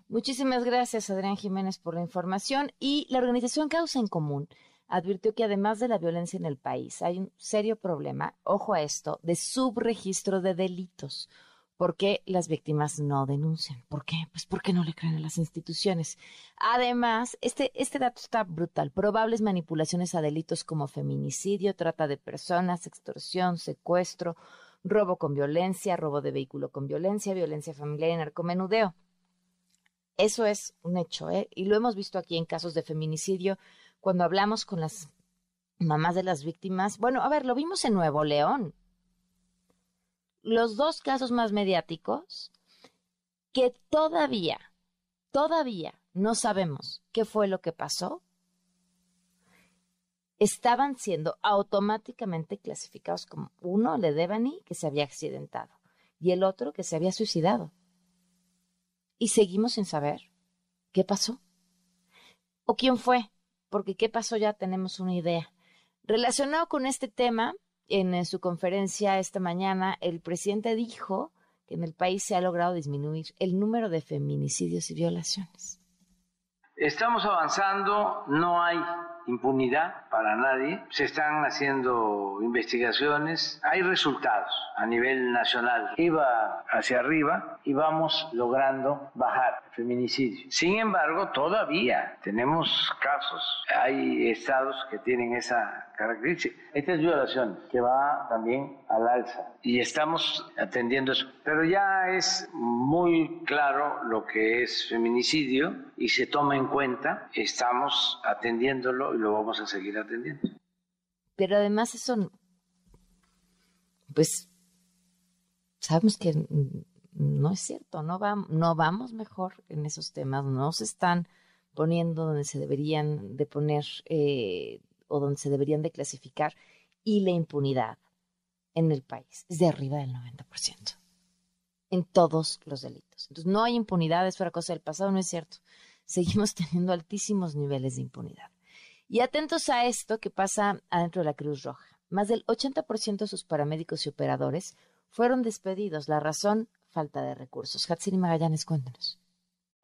Muchísimas gracias, Adrián Jiménez, por la información. Y la organización Causa en Común advirtió que además de la violencia en el país, hay un serio problema, ojo a esto, de subregistro de delitos. ¿Por qué las víctimas no denuncian? ¿Por qué? Pues porque no le creen a las instituciones. Además, este, este dato está brutal. Probables manipulaciones a delitos como feminicidio, trata de personas, extorsión, secuestro, robo con violencia, robo de vehículo con violencia, violencia familiar y narcomenudeo. Eso es un hecho, ¿eh? Y lo hemos visto aquí en casos de feminicidio cuando hablamos con las mamás de las víctimas, bueno, a ver, lo vimos en Nuevo León. Los dos casos más mediáticos que todavía, todavía no sabemos qué fue lo que pasó, estaban siendo automáticamente clasificados como uno, el de Devani, que se había accidentado, y el otro que se había suicidado. Y seguimos sin saber qué pasó o quién fue porque qué pasó ya tenemos una idea. Relacionado con este tema, en su conferencia esta mañana, el presidente dijo que en el país se ha logrado disminuir el número de feminicidios y violaciones. Estamos avanzando, no hay impunidad para nadie, se están haciendo investigaciones, hay resultados a nivel nacional. Iba hacia arriba y vamos logrando bajar feminicidio. Sin embargo, todavía tenemos casos, hay estados que tienen esa característica. Esta es violación que va también al alza y estamos atendiendo eso. Pero ya es muy claro lo que es feminicidio y se toma en cuenta, estamos atendiéndolo y lo vamos a seguir atendiendo. Pero además eso, pues, sabemos que no es cierto, no, va, no vamos mejor en esos temas, no se están poniendo donde se deberían de poner eh, o donde se deberían de clasificar y la impunidad en el país es de arriba del 90% en todos los delitos. Entonces, no hay impunidad, es una cosa del pasado, no es cierto. Seguimos [laughs] teniendo altísimos niveles de impunidad. Y atentos a esto que pasa adentro de la Cruz Roja. Más del 80% de sus paramédicos y operadores fueron despedidos. La razón, falta de recursos. Hatsini Magallanes, cuéntanos.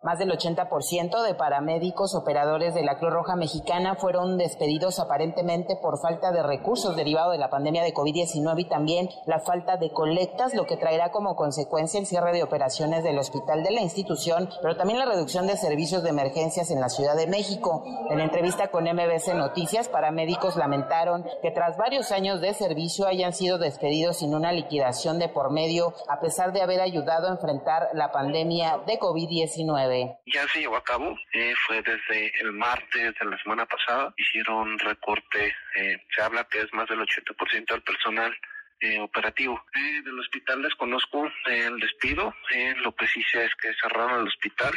Más del 80% de paramédicos operadores de la Cruz Roja Mexicana fueron despedidos aparentemente por falta de recursos derivado de la pandemia de COVID-19 y también la falta de colectas, lo que traerá como consecuencia el cierre de operaciones del hospital de la institución, pero también la reducción de servicios de emergencias en la Ciudad de México. En entrevista con MBC Noticias, paramédicos lamentaron que tras varios años de servicio hayan sido despedidos sin una liquidación de por medio, a pesar de haber ayudado a enfrentar la pandemia de COVID-19. Ya se llevó a cabo, eh, fue desde el martes de la semana pasada, hicieron recorte, eh, se habla que es más del 80% del personal eh, operativo. Eh, del hospital desconozco el despido, lo que sí sé es que cerraron el hospital,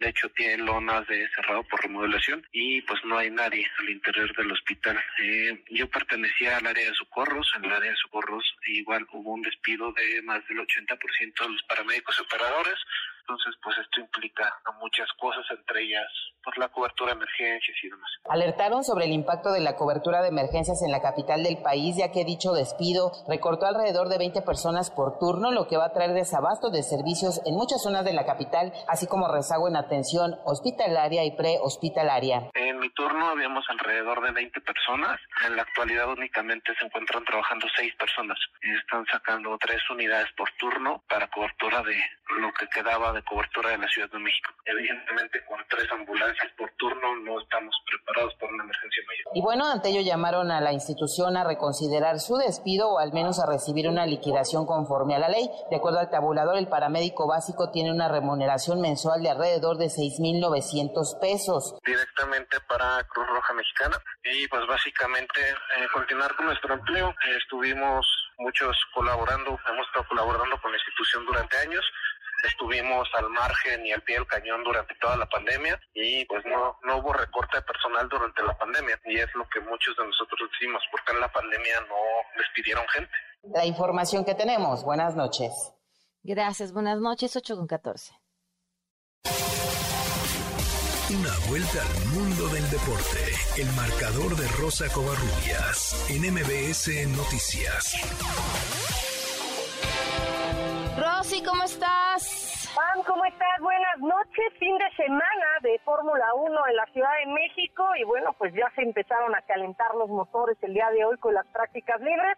de hecho tiene lonas de cerrado por remodelación y pues no hay nadie al interior del hospital. yo pertenecía al área de socorros, en el área de socorros igual hubo un despido de más del 80% de los paramédicos operadores, entonces, pues esto implica muchas cosas, entre ellas por la cobertura de emergencias y demás. Alertaron sobre el impacto de la cobertura de emergencias en la capital del país, ya que dicho despido recortó alrededor de 20 personas por turno, lo que va a traer desabasto de servicios en muchas zonas de la capital, así como rezago en atención hospitalaria y prehospitalaria. En mi turno habíamos alrededor de 20 personas. En la actualidad únicamente se encuentran trabajando 6 personas. Están sacando 3 unidades por turno para cobertura de lo que quedaba de cobertura de la Ciudad de México. Evidentemente con tres ambulancias por turno no estamos preparados para una emergencia mayor. Y bueno, ante ello llamaron a la institución a reconsiderar su despido o al menos a recibir una liquidación conforme a la ley. De acuerdo al tabulador, el paramédico básico tiene una remuneración mensual de alrededor de 6.900 pesos. Directamente para Cruz Roja Mexicana y pues básicamente eh, continuar con nuestro empleo. Eh, estuvimos muchos colaborando, hemos estado colaborando con la institución durante años estuvimos al margen y al pie del cañón durante toda la pandemia y pues no, no hubo recorte de personal durante la pandemia y es lo que muchos de nosotros decimos, porque en la pandemia no despidieron gente. La información que tenemos, buenas noches. Gracias, buenas noches, 8 con 14. Una vuelta al mundo del deporte. El marcador de Rosa Covarrubias en MBS Noticias. Rosy, ¿cómo estás? Pam, ¿cómo estás? Buenas noches. Fin de semana de Fórmula 1 en la Ciudad de México y bueno, pues ya se empezaron a calentar los motores el día de hoy con las prácticas libres.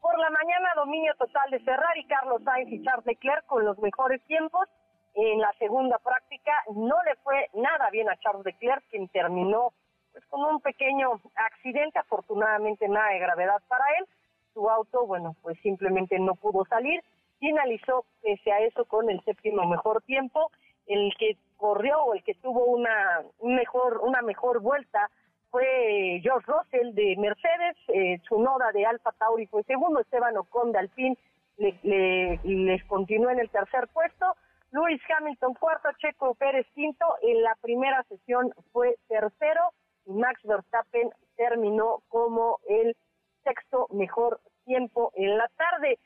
Por la mañana dominio total de Ferrari, Carlos Sainz y Charles Leclerc con los mejores tiempos. En la segunda práctica no le fue nada bien a Charles Leclerc, quien terminó pues con un pequeño accidente, afortunadamente nada de gravedad para él. Su auto, bueno, pues simplemente no pudo salir finalizó pese a eso con el séptimo mejor tiempo, el que corrió o el que tuvo una mejor una mejor vuelta fue George Russell de Mercedes, eh, Tsunoda de Alfa Tauri fue segundo, Esteban Ocon de Alpine le, les continuó en el tercer puesto, Lewis Hamilton cuarto, Checo Pérez quinto, en la primera sesión fue tercero y Max Verstappen terminó como el sexto mejor tiempo en la tarde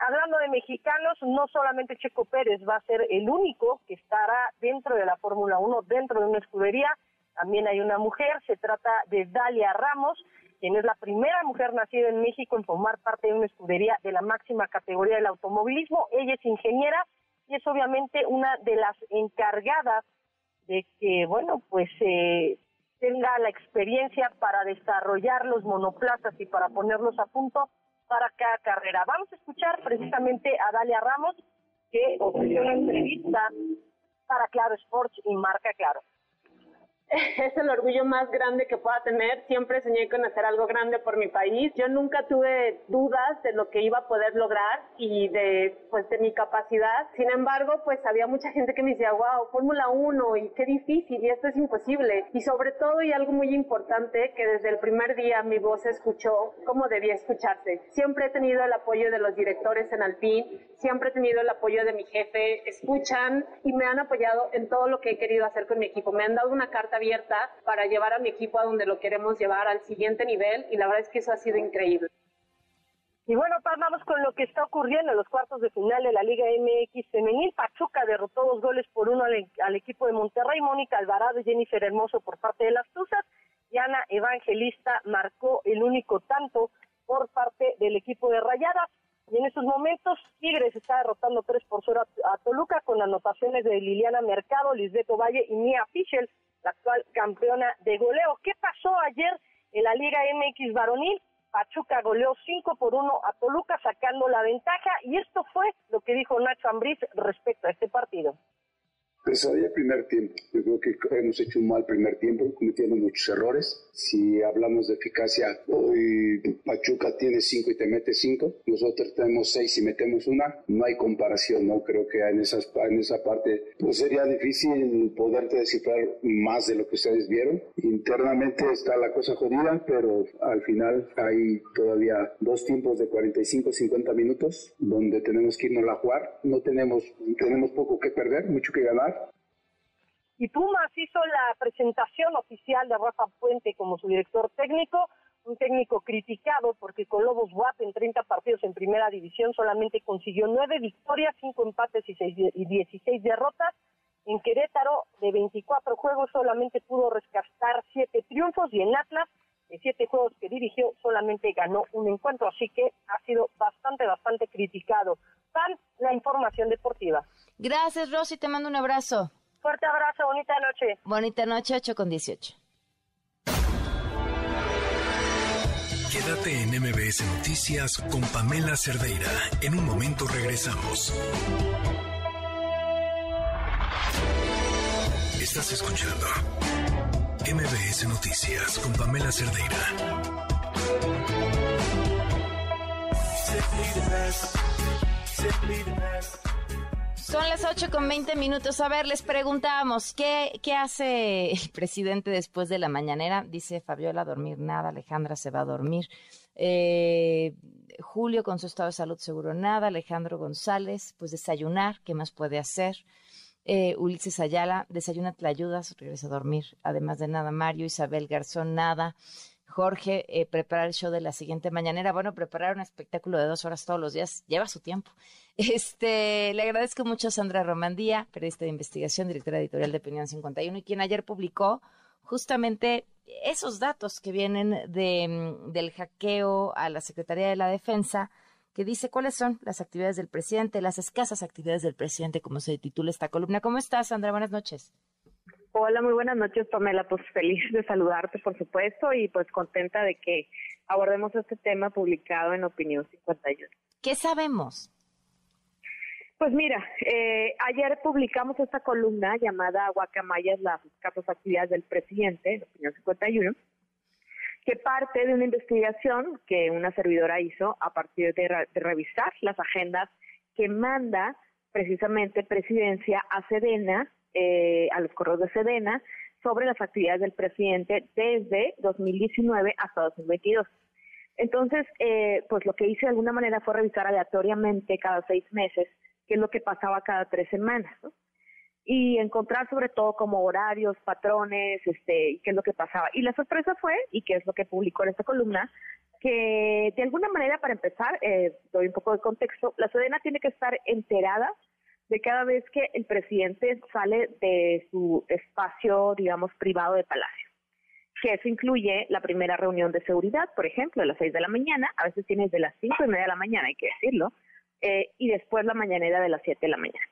hablando de mexicanos, no solamente Checo Pérez va a ser el único que estará dentro de la Fórmula 1, dentro de una escudería, también hay una mujer, se trata de Dalia Ramos, quien es la primera mujer nacida en México en formar parte de una escudería de la máxima categoría del automovilismo. Ella es ingeniera y es obviamente una de las encargadas de que, bueno, pues eh, tenga la experiencia para desarrollar los monoplazas y para ponerlos a punto para cada carrera. Vamos a escuchar precisamente a Dalia Ramos, que ofreció una entrevista para Claro Sports y Marca Claro. [laughs] es el orgullo más grande que pueda tener. Siempre soñé con hacer algo grande por mi país. Yo nunca tuve dudas de lo que iba a poder lograr y de, pues, de mi capacidad. Sin embargo, pues había mucha gente que me decía, wow, Fórmula 1 y qué difícil y esto es imposible. Y sobre todo, y algo muy importante, que desde el primer día mi voz escuchó como debía escucharse. Siempre he tenido el apoyo de los directores en Alpine, siempre he tenido el apoyo de mi jefe, escuchan y me han apoyado en todo lo que he querido hacer con mi equipo. Me han dado una carta abierta para llevar a mi equipo a donde lo queremos llevar al siguiente nivel y la verdad es que eso ha sido increíble. Y bueno, vamos con lo que está ocurriendo en los cuartos de final de la Liga MX femenil. Pachuca derrotó dos goles por uno al, equipo de Monterrey, Mónica Alvarado y Jennifer Hermoso por parte de las Tuzas. Diana Evangelista marcó el único tanto por parte del equipo de Rayadas. Y en estos momentos, Tigres está derrotando 3 por 0 a, Toluca con anotaciones de Liliana Mercado, Lisbeto Valle y Mia Fischel, la actual campeona de goleo. ¿Qué pasó ayer en la Liga MX varonil? Pachuca goleó 5 por 1 a Toluca sacando la ventaja y esto fue lo que dijo Nacho Ambriz respecto a este partido. Pesadilla primer tiempo. Yo creo que hemos hecho un mal primer tiempo, cometiendo muchos errores. Si hablamos de eficacia, hoy Pachuca tiene 5 y te mete 5. Nosotros tenemos 6 y metemos una. No hay comparación, ¿no? Creo que en, esas, en esa parte pues sería difícil poderte descifrar más de lo que ustedes vieron. Internamente está la cosa jodida, pero al final hay todavía dos tiempos de 45-50 minutos donde tenemos que irnos a jugar. No tenemos, tenemos poco que perder, mucho que ganar y Pumas hizo la presentación oficial de Rafa Puente como su director técnico, un técnico criticado porque con Lobos WAP en 30 partidos en primera división solamente consiguió 9 victorias, 5 empates y, 6, y 16 derrotas. En Querétaro, de 24 juegos, solamente pudo rescatar 7 triunfos y en Atlas, de 7 juegos que dirigió, solamente ganó un encuentro. Así que ha sido bastante, bastante criticado. Tan la información deportiva. Gracias, Rosy. Te mando un abrazo. Fuerte abrazo, bonita noche. Bonita noche, 8 con 18. Quédate en MBS Noticias con Pamela Cerdeira. En un momento regresamos. Estás escuchando MBS Noticias con Pamela Cerdeira. Son las 8 con 20 minutos. A ver, les preguntábamos, ¿qué, ¿qué hace el presidente después de la mañanera? Dice Fabiola, dormir nada. Alejandra se va a dormir. Eh, Julio, con su estado de salud, seguro nada. Alejandro González, pues desayunar. ¿Qué más puede hacer? Eh, Ulises Ayala, desayuna, te ayudas, regresa a dormir. Además de nada, Mario, Isabel Garzón, nada. Jorge, eh, preparar el show de la siguiente mañanera. Bueno, preparar un espectáculo de dos horas todos los días lleva su tiempo. [laughs] Este, le agradezco mucho a Sandra Romandía, periodista de investigación, directora editorial de Opinión 51, y quien ayer publicó justamente esos datos que vienen de, mm, del hackeo a la Secretaría de la Defensa, que dice cuáles son las actividades del presidente, las escasas actividades del presidente, como se titula esta columna. ¿Cómo estás, Sandra? Buenas noches. Hola, muy buenas noches, Pamela. Pues feliz de saludarte, por supuesto, y pues contenta de que abordemos este tema publicado en Opinión 51. ¿Qué sabemos? Pues mira, eh, ayer publicamos esta columna llamada Guacamayas, las escasas actividades del presidente, en Opinión 51, que parte de una investigación que una servidora hizo a partir de, de revisar las agendas que manda precisamente Presidencia a Sedena, eh, a los correos de Sedena, sobre las actividades del presidente desde 2019 hasta 2022. Entonces, eh, pues lo que hice de alguna manera fue revisar aleatoriamente cada seis meses qué es lo que pasaba cada tres semanas, Y encontrar sobre todo como horarios, patrones, este, qué es lo que pasaba. Y la sorpresa fue, y qué es lo que publicó en esta columna, que de alguna manera, para empezar, eh, doy un poco de contexto, la Sedena tiene que estar enterada de cada vez que el presidente sale de su espacio, digamos, privado de palacio. Que eso incluye la primera reunión de seguridad, por ejemplo, a las seis de la mañana, a veces tiene de las cinco y media de la mañana, hay que decirlo, eh, y después la mañanera de las 7 de la mañana.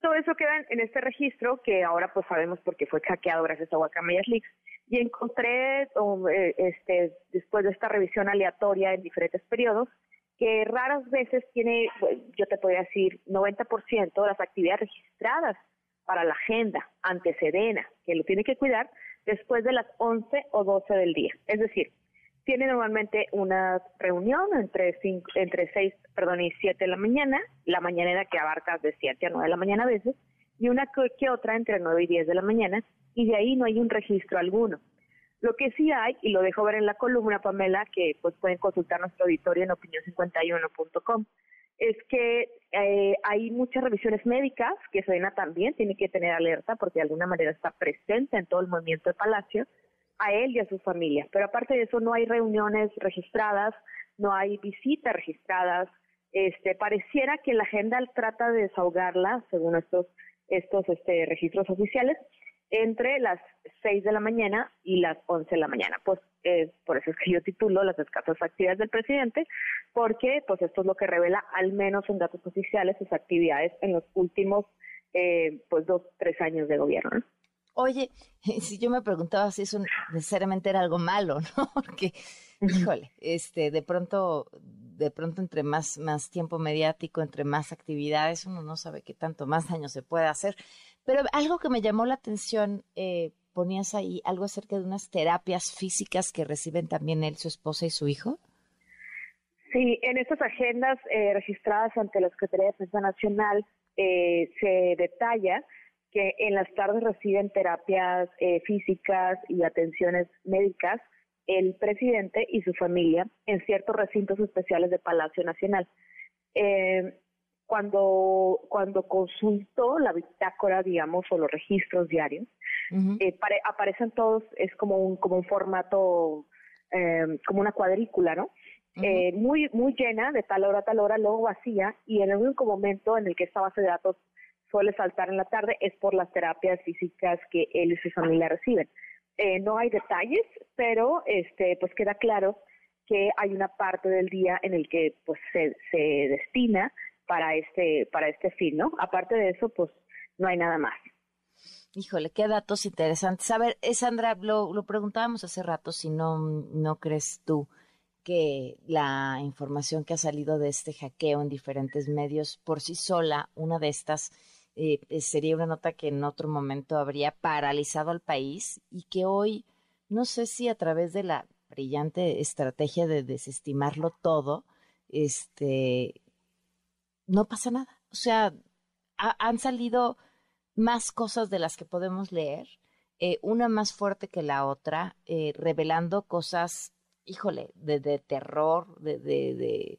Todo eso queda en, este registro que ahora pues sabemos porque fue hackeado gracias a Guacamayas Leaks y encontré eh, este después de esta revisión aleatoria en diferentes periodos que raras veces tiene, pues, yo te podría decir, 90% de las actividades registradas para la agenda ante Sedena, que lo tiene que cuidar después de las 11 o 12 del día. Es decir, tiene normalmente una reunión entre cinco, entre 6, perdón, y 7 de la mañana, la mañanera que abarca de 7 a 9 de la mañana a veces, y una que otra entre 9 y 10 de la mañana, y de ahí no hay un registro alguno. Lo que sí hay, y lo dejo ver en la columna, Pamela, que pues pueden consultar nuestro auditorio en opinión51.com, es que eh, hay muchas revisiones médicas que Sedena también tiene que tener alerta porque de alguna manera está presente en todo el movimiento de Palacio, a él y a su familia. Pero aparte de eso, no hay reuniones registradas, no hay visitas registradas. Este, pareciera que la agenda trata de desahogarla, según estos, estos este, registros oficiales, entre las 6 de la mañana y las 11 de la mañana. Pues eh, por eso es que yo titulo las escasas actividades del presidente, porque pues esto es lo que revela, al menos en datos oficiales, sus actividades en los últimos eh, pues dos, tres años de gobierno. Oye, [laughs] si yo me preguntaba si eso necesariamente era algo malo, [laughs] ¿no? Porque, híjole, este, de pronto, de pronto entre más, más tiempo mediático, entre más actividades, uno no sabe qué tanto más daño se puede hacer. Pero algo que me llamó la atención, eh, ponías ahí algo acerca de unas terapias físicas que reciben también él, su esposa y su hijo. Sí, en estas agendas eh, registradas ante la Secretaría de Defensa Nacional eh, se detalla que en las tardes reciben terapias eh, físicas y atenciones médicas el presidente y su familia en ciertos recintos especiales de Palacio Nacional. Eh, cuando, cuando consulto la bitácora, digamos, o los registros diarios, eh, aparecen todos, es como un, como un formato, eh, como una cuadrícula, ¿no? eh, muy, muy llena de tal hora a tal hora, luego vacía, y en el único momento en el que esta base de datos suele saltar en la tarde es por las terapias físicas que él y su familia reciben. Eh, no hay detalles, pero este, pues queda claro que hay una parte del día en el que pues se, se destina para este, para este fin, ¿no? Aparte de eso, pues no hay nada más. Híjole, qué datos interesantes. A ver, eh, Sandra, lo, lo preguntábamos hace rato, si no, no crees tú que la información que ha salido de este hackeo en diferentes medios por sí sola, una de estas eh, sería una nota que en otro momento habría paralizado al país y que hoy, no sé si a través de la brillante estrategia de desestimarlo todo, este, no pasa nada. O sea, han salido más cosas de las que podemos leer, eh, una más fuerte que la otra, revelando cosas híjole, de, terror, de, de, de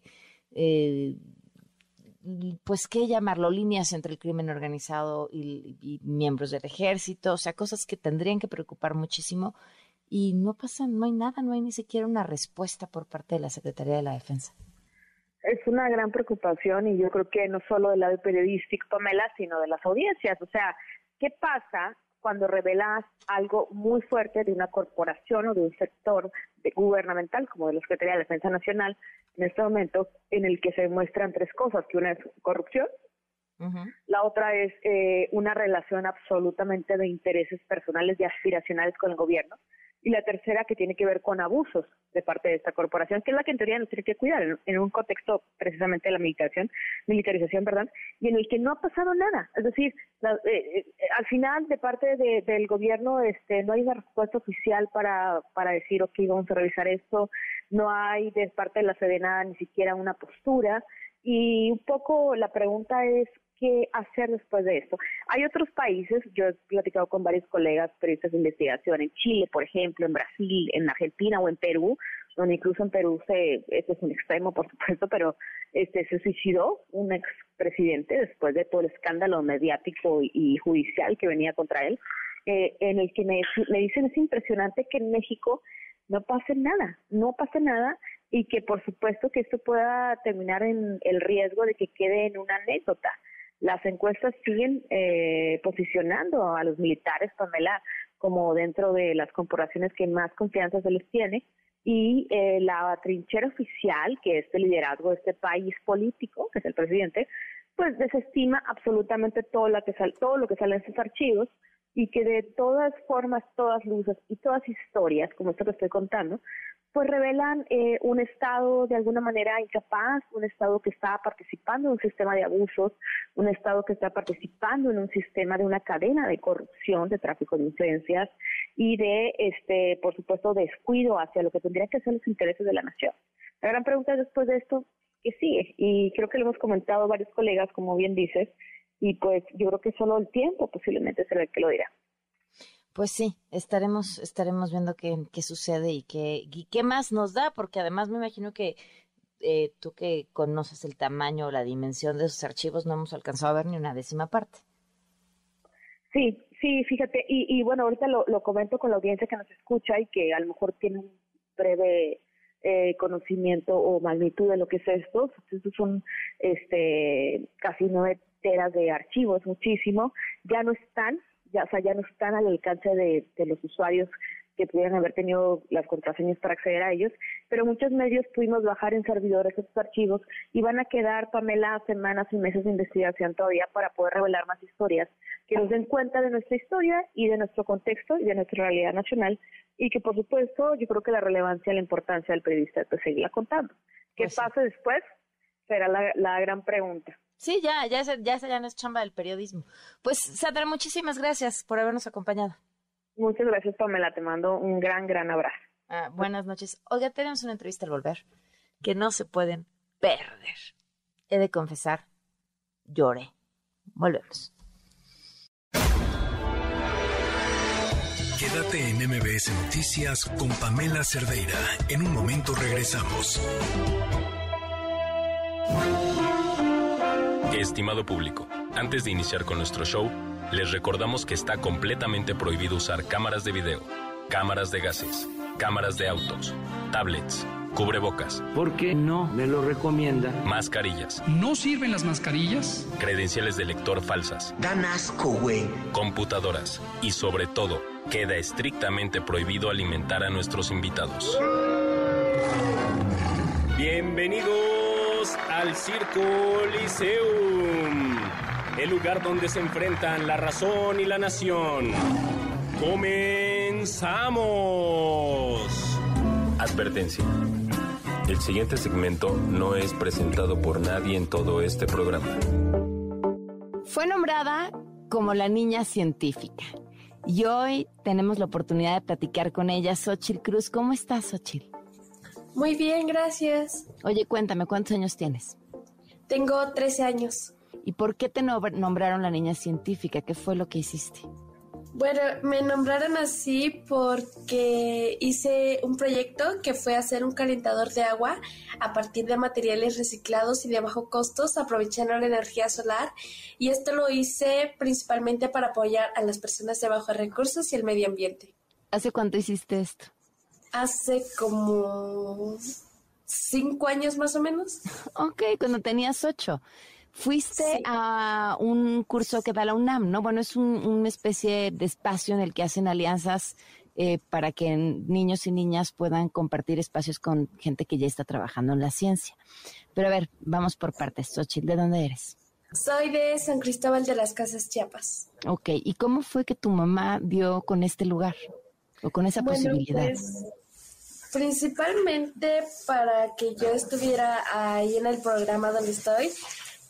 eh, pues, ¿qué llamarlo? Líneas entre el crimen organizado y, miembros del ejército, o sea, cosas que tendrían que preocupar muchísimo y no pasa, no hay nada, no hay ni siquiera una respuesta por parte de la Secretaría de la Defensa. Es una gran preocupación y yo creo que no solo del lado periodístico, Pamela, sino de las audiencias. O sea, ¿qué pasa cuando revelas algo muy fuerte de una corporación o de un sector gubernamental, como de la Secretaría de Defensa Nacional, en este momento, en el que se muestran tres cosas, que una es corrupción, la otra es eh, una relación absolutamente de intereses personales y aspiracionales con el gobierno, y la tercera que tiene que ver con abusos de parte de esta corporación, que es la que en teoría nos tiene que cuidar en, un contexto precisamente de la militarización, militarización, ¿verdad? Y en el que no ha pasado nada. Es decir, eh, eh, al final de parte del gobierno este, no hay una respuesta oficial para, para decir, ok, vamos a revisar esto, no hay de parte de la Sedena ni siquiera una postura. Y un poco la pregunta es, qué hacer después de esto. Hay otros países, yo he platicado con varios colegas periodistas de investigación, en Chile, por ejemplo, en Brasil, en Argentina o en Perú, donde incluso en Perú se, este es un extremo, por supuesto, pero este se suicidó un expresidente después de todo el escándalo mediático y, judicial que venía contra él, eh, en el que me, me dicen es impresionante que en México no pase nada, no pase nada y que por supuesto que esto pueda terminar en el riesgo de que quede en una anécdota las encuestas siguen eh, posicionando a los militares, Pamela, como dentro de las corporaciones que más confianza se les tiene. Y eh, la trinchera oficial, que es el liderazgo de este país político, que es el presidente, pues desestima absolutamente todo lo que sale, todo lo que sale en sus archivos y que de todas formas, todas luces y todas historias, como esto que estoy contando, pues revelan eh, un Estado de alguna manera incapaz, un Estado que está participando en un sistema de abusos, un Estado que está participando en un sistema de una cadena de corrupción, de tráfico de influencias y de, este, por supuesto, descuido hacia lo que tendrían que ser los intereses de la nación. La gran pregunta es después de esto, ¿qué sigue? Y creo que lo hemos comentado varios colegas, como bien dices, y pues yo creo que solo el tiempo posiblemente será el que lo dirá. Pues sí, estaremos, estaremos viendo qué, qué sucede y qué, y qué más nos da, porque además me imagino que eh, tú que conoces el tamaño o la dimensión de esos archivos no hemos alcanzado a ver ni una décima parte. Sí, sí, fíjate, y, y bueno, ahorita lo, lo comento con la audiencia que nos escucha y que a lo mejor tiene un breve eh, conocimiento o magnitud de lo que es esto. Estos son este, casi nueve teras de archivos, muchísimo. Ya no están ya, o sea, ya no están al alcance de, de los usuarios que pudieran haber tenido las contraseñas para acceder a ellos, pero muchos medios pudimos bajar en servidores estos archivos y van a quedar, Pamela, semanas y meses de investigación todavía para poder revelar más historias que nos den cuenta de nuestra historia y de nuestro contexto y de nuestra realidad nacional y que por supuesto yo creo que la relevancia y la importancia del periodista es seguirla contando. ¿Qué pues pasa después? Será la, la gran pregunta. Sí, ya, ya, ya, ya no es chamba del periodismo. Pues, Sandra, muchísimas gracias por habernos acompañado. Muchas gracias, Pamela. Te mando un gran, gran abrazo. Ah, buenas noches. Oiga, tenemos una entrevista al volver que no se pueden perder. He de confesar, lloré. Volvemos. Quédate en MBS Noticias con Pamela Cerdeira. En un momento regresamos. Estimado público, antes de iniciar con nuestro show, les recordamos que está completamente prohibido usar cámaras de video, cámaras de gases, cámaras de autos, tablets, cubrebocas. ¿Por qué no me lo recomienda? Mascarillas. ¿No sirven las mascarillas? Credenciales de lector falsas. Dan asco, güey. Computadoras. Y sobre todo, queda estrictamente prohibido alimentar a nuestros invitados. Bienvenidos al Circo Liceum el lugar donde se enfrentan la razón y la nación. ¡Comenzamos! Advertencia. El siguiente segmento no es presentado por nadie en todo este programa. Fue nombrada como la niña científica. Y hoy tenemos la oportunidad de platicar con ella, Xochil Cruz. ¿Cómo estás, Xochil? Muy bien, gracias. Oye, cuéntame, ¿cuántos años tienes? Tengo 13 años. ¿Y por qué te nombraron la niña científica? ¿Qué fue lo que hiciste? Bueno, me nombraron así porque hice un proyecto que fue hacer un calentador de agua a partir de materiales reciclados y de bajo costos, aprovechando la energía solar. Y esto lo hice principalmente para apoyar a las personas de bajos recursos y el medio ambiente. ¿Hace cuánto hiciste esto? Hace como cinco años más o menos. Ok, cuando tenías ocho. Fuiste a un curso que da la UNAM, ¿no? Bueno, es una especie de espacio en el que hacen alianzas eh, para que niños y niñas puedan compartir espacios con gente que ya está trabajando en la ciencia. Pero a ver, vamos por partes. Xochitl, ¿de dónde eres? Soy de San Cristóbal de las Casas Chiapas. Ok, ¿y cómo fue que tu mamá dio con este lugar o con esa posibilidad? Pues, principalmente para que yo estuviera ahí en el programa donde estoy,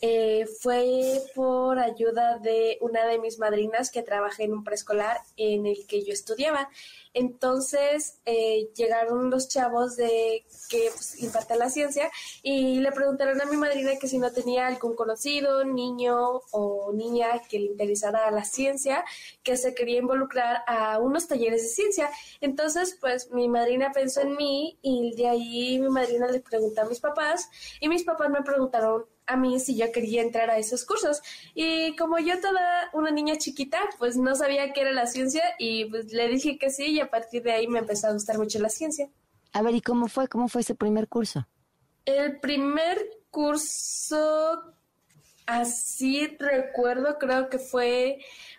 eh, fue por ayuda de una de mis madrinas que trabaja en un preescolar en el que yo estudiaba. Entonces eh, llegaron los chavos de que pues, imparten la ciencia y le preguntaron a mi madrina que si no tenía algún conocido, niño o niña que le interesara la ciencia, que se quería involucrar a unos talleres de ciencia. Entonces, pues mi madrina pensó en mí y de ahí mi madrina le preguntó a mis papás y mis papás me preguntaron a mí si yo quería entrar a esos cursos. Y como yo toda una niña chiquita, pues no sabía qué era la ciencia y pues le dije que sí y a partir de ahí me empezó a gustar mucho la ciencia. A ver, ¿y cómo fue? ¿Cómo fue ese primer curso? El primer curso, así recuerdo, creo que fue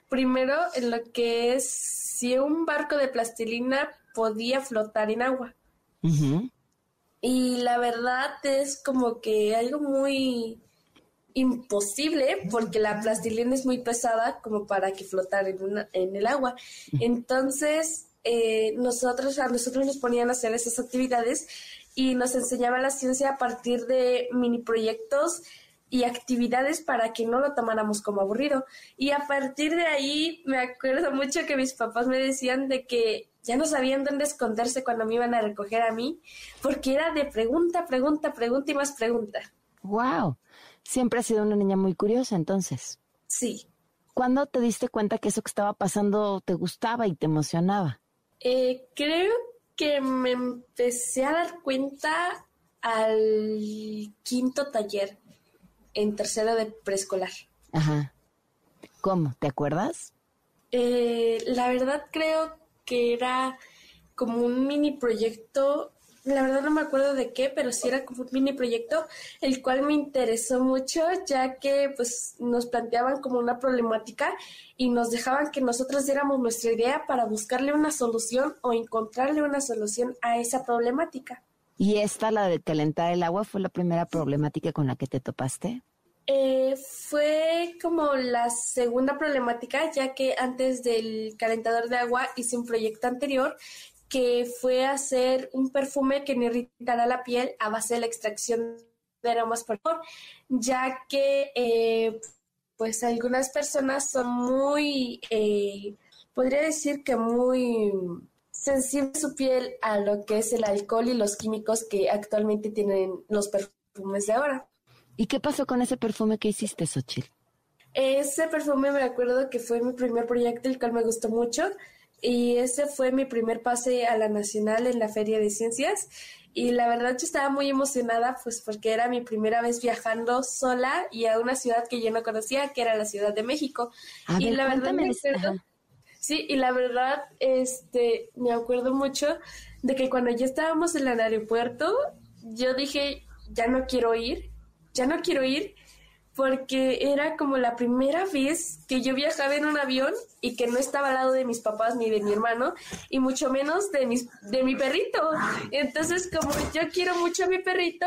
primero en lo que es si un barco de plastilina podía flotar en agua. Y la verdad es como que algo muy imposible porque la plastilina es muy pesada como para que flotara en, en el agua. Entonces, eh, nosotros, a nosotros nos ponían a hacer esas actividades y nos enseñaba la ciencia a partir de mini proyectos y actividades para que no lo tomáramos como aburrido. Y a partir de ahí me acuerdo mucho que mis papás me decían de que ya no sabían dónde esconderse cuando me iban a recoger a mí, porque era de pregunta, pregunta, pregunta y más pregunta. Wow. Siempre has sido una niña muy curiosa, entonces. Sí. ¿Cuándo te diste cuenta que eso que estaba pasando te gustaba y te emocionaba? Eh, creo que me empecé a dar cuenta al quinto taller, en tercero de preescolar. Ajá. ¿Cómo? ¿Te acuerdas? Eh, la verdad creo que era como un mini proyecto la verdad no me acuerdo de qué, pero sí era como un mini proyecto, el cual me interesó mucho, ya que pues nos planteaban como una problemática y nos dejaban que nosotros diéramos nuestra idea para buscarle una solución o encontrarle una solución a esa problemática. ¿Y esta, la de calentar el agua, fue la primera problemática con la que te topaste? Eh, fue como la segunda problemática, ya que antes del calentador de agua hice un proyecto anterior que fue hacer un perfume que no irritara la piel a base de la extracción de aromas por favor, ya que eh, pues algunas personas son muy, eh, podría decir que muy sensible su piel a lo que es el alcohol y los químicos que actualmente tienen los perfumes de ahora. ¿Y qué pasó con ese perfume que hiciste, Xochitl? Ese perfume me acuerdo que fue mi primer proyecto, el cual me gustó mucho. Y ese fue mi primer pase a la nacional en la Feria de Ciencias. Y la verdad yo estaba muy emocionada, pues porque era mi primera vez viajando sola y a una ciudad que yo no conocía, que era la Ciudad de México. y la verdad me acuerdo, sí, y la verdad, este, me acuerdo mucho de que cuando ya estábamos en el aeropuerto, yo dije, ya no quiero ir, ya no quiero ir porque era como la primera vez que yo viajaba en un avión y que no estaba al lado de mis papás ni de mi hermano y mucho menos de mis de mi perrito. Entonces, como yo quiero mucho a mi perrito,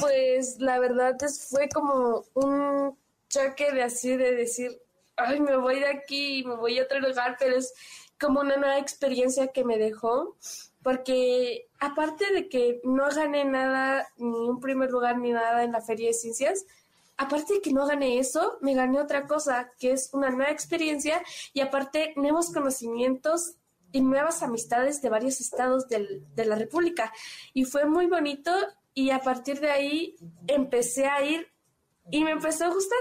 pues la verdad es, fue como un choque de así de decir, ay, me voy de aquí me voy a otro lugar, pero es como una nueva experiencia que me dejó porque aparte de que no gané nada, ni un primer lugar ni nada en la Feria de Ciencias, aparte de que no gané eso, me gané otra cosa, que es una nueva experiencia y aparte nuevos conocimientos y nuevas amistades de varios estados del, de la República. Y fue muy bonito y a partir de ahí empecé a ir y me empezó a gustar.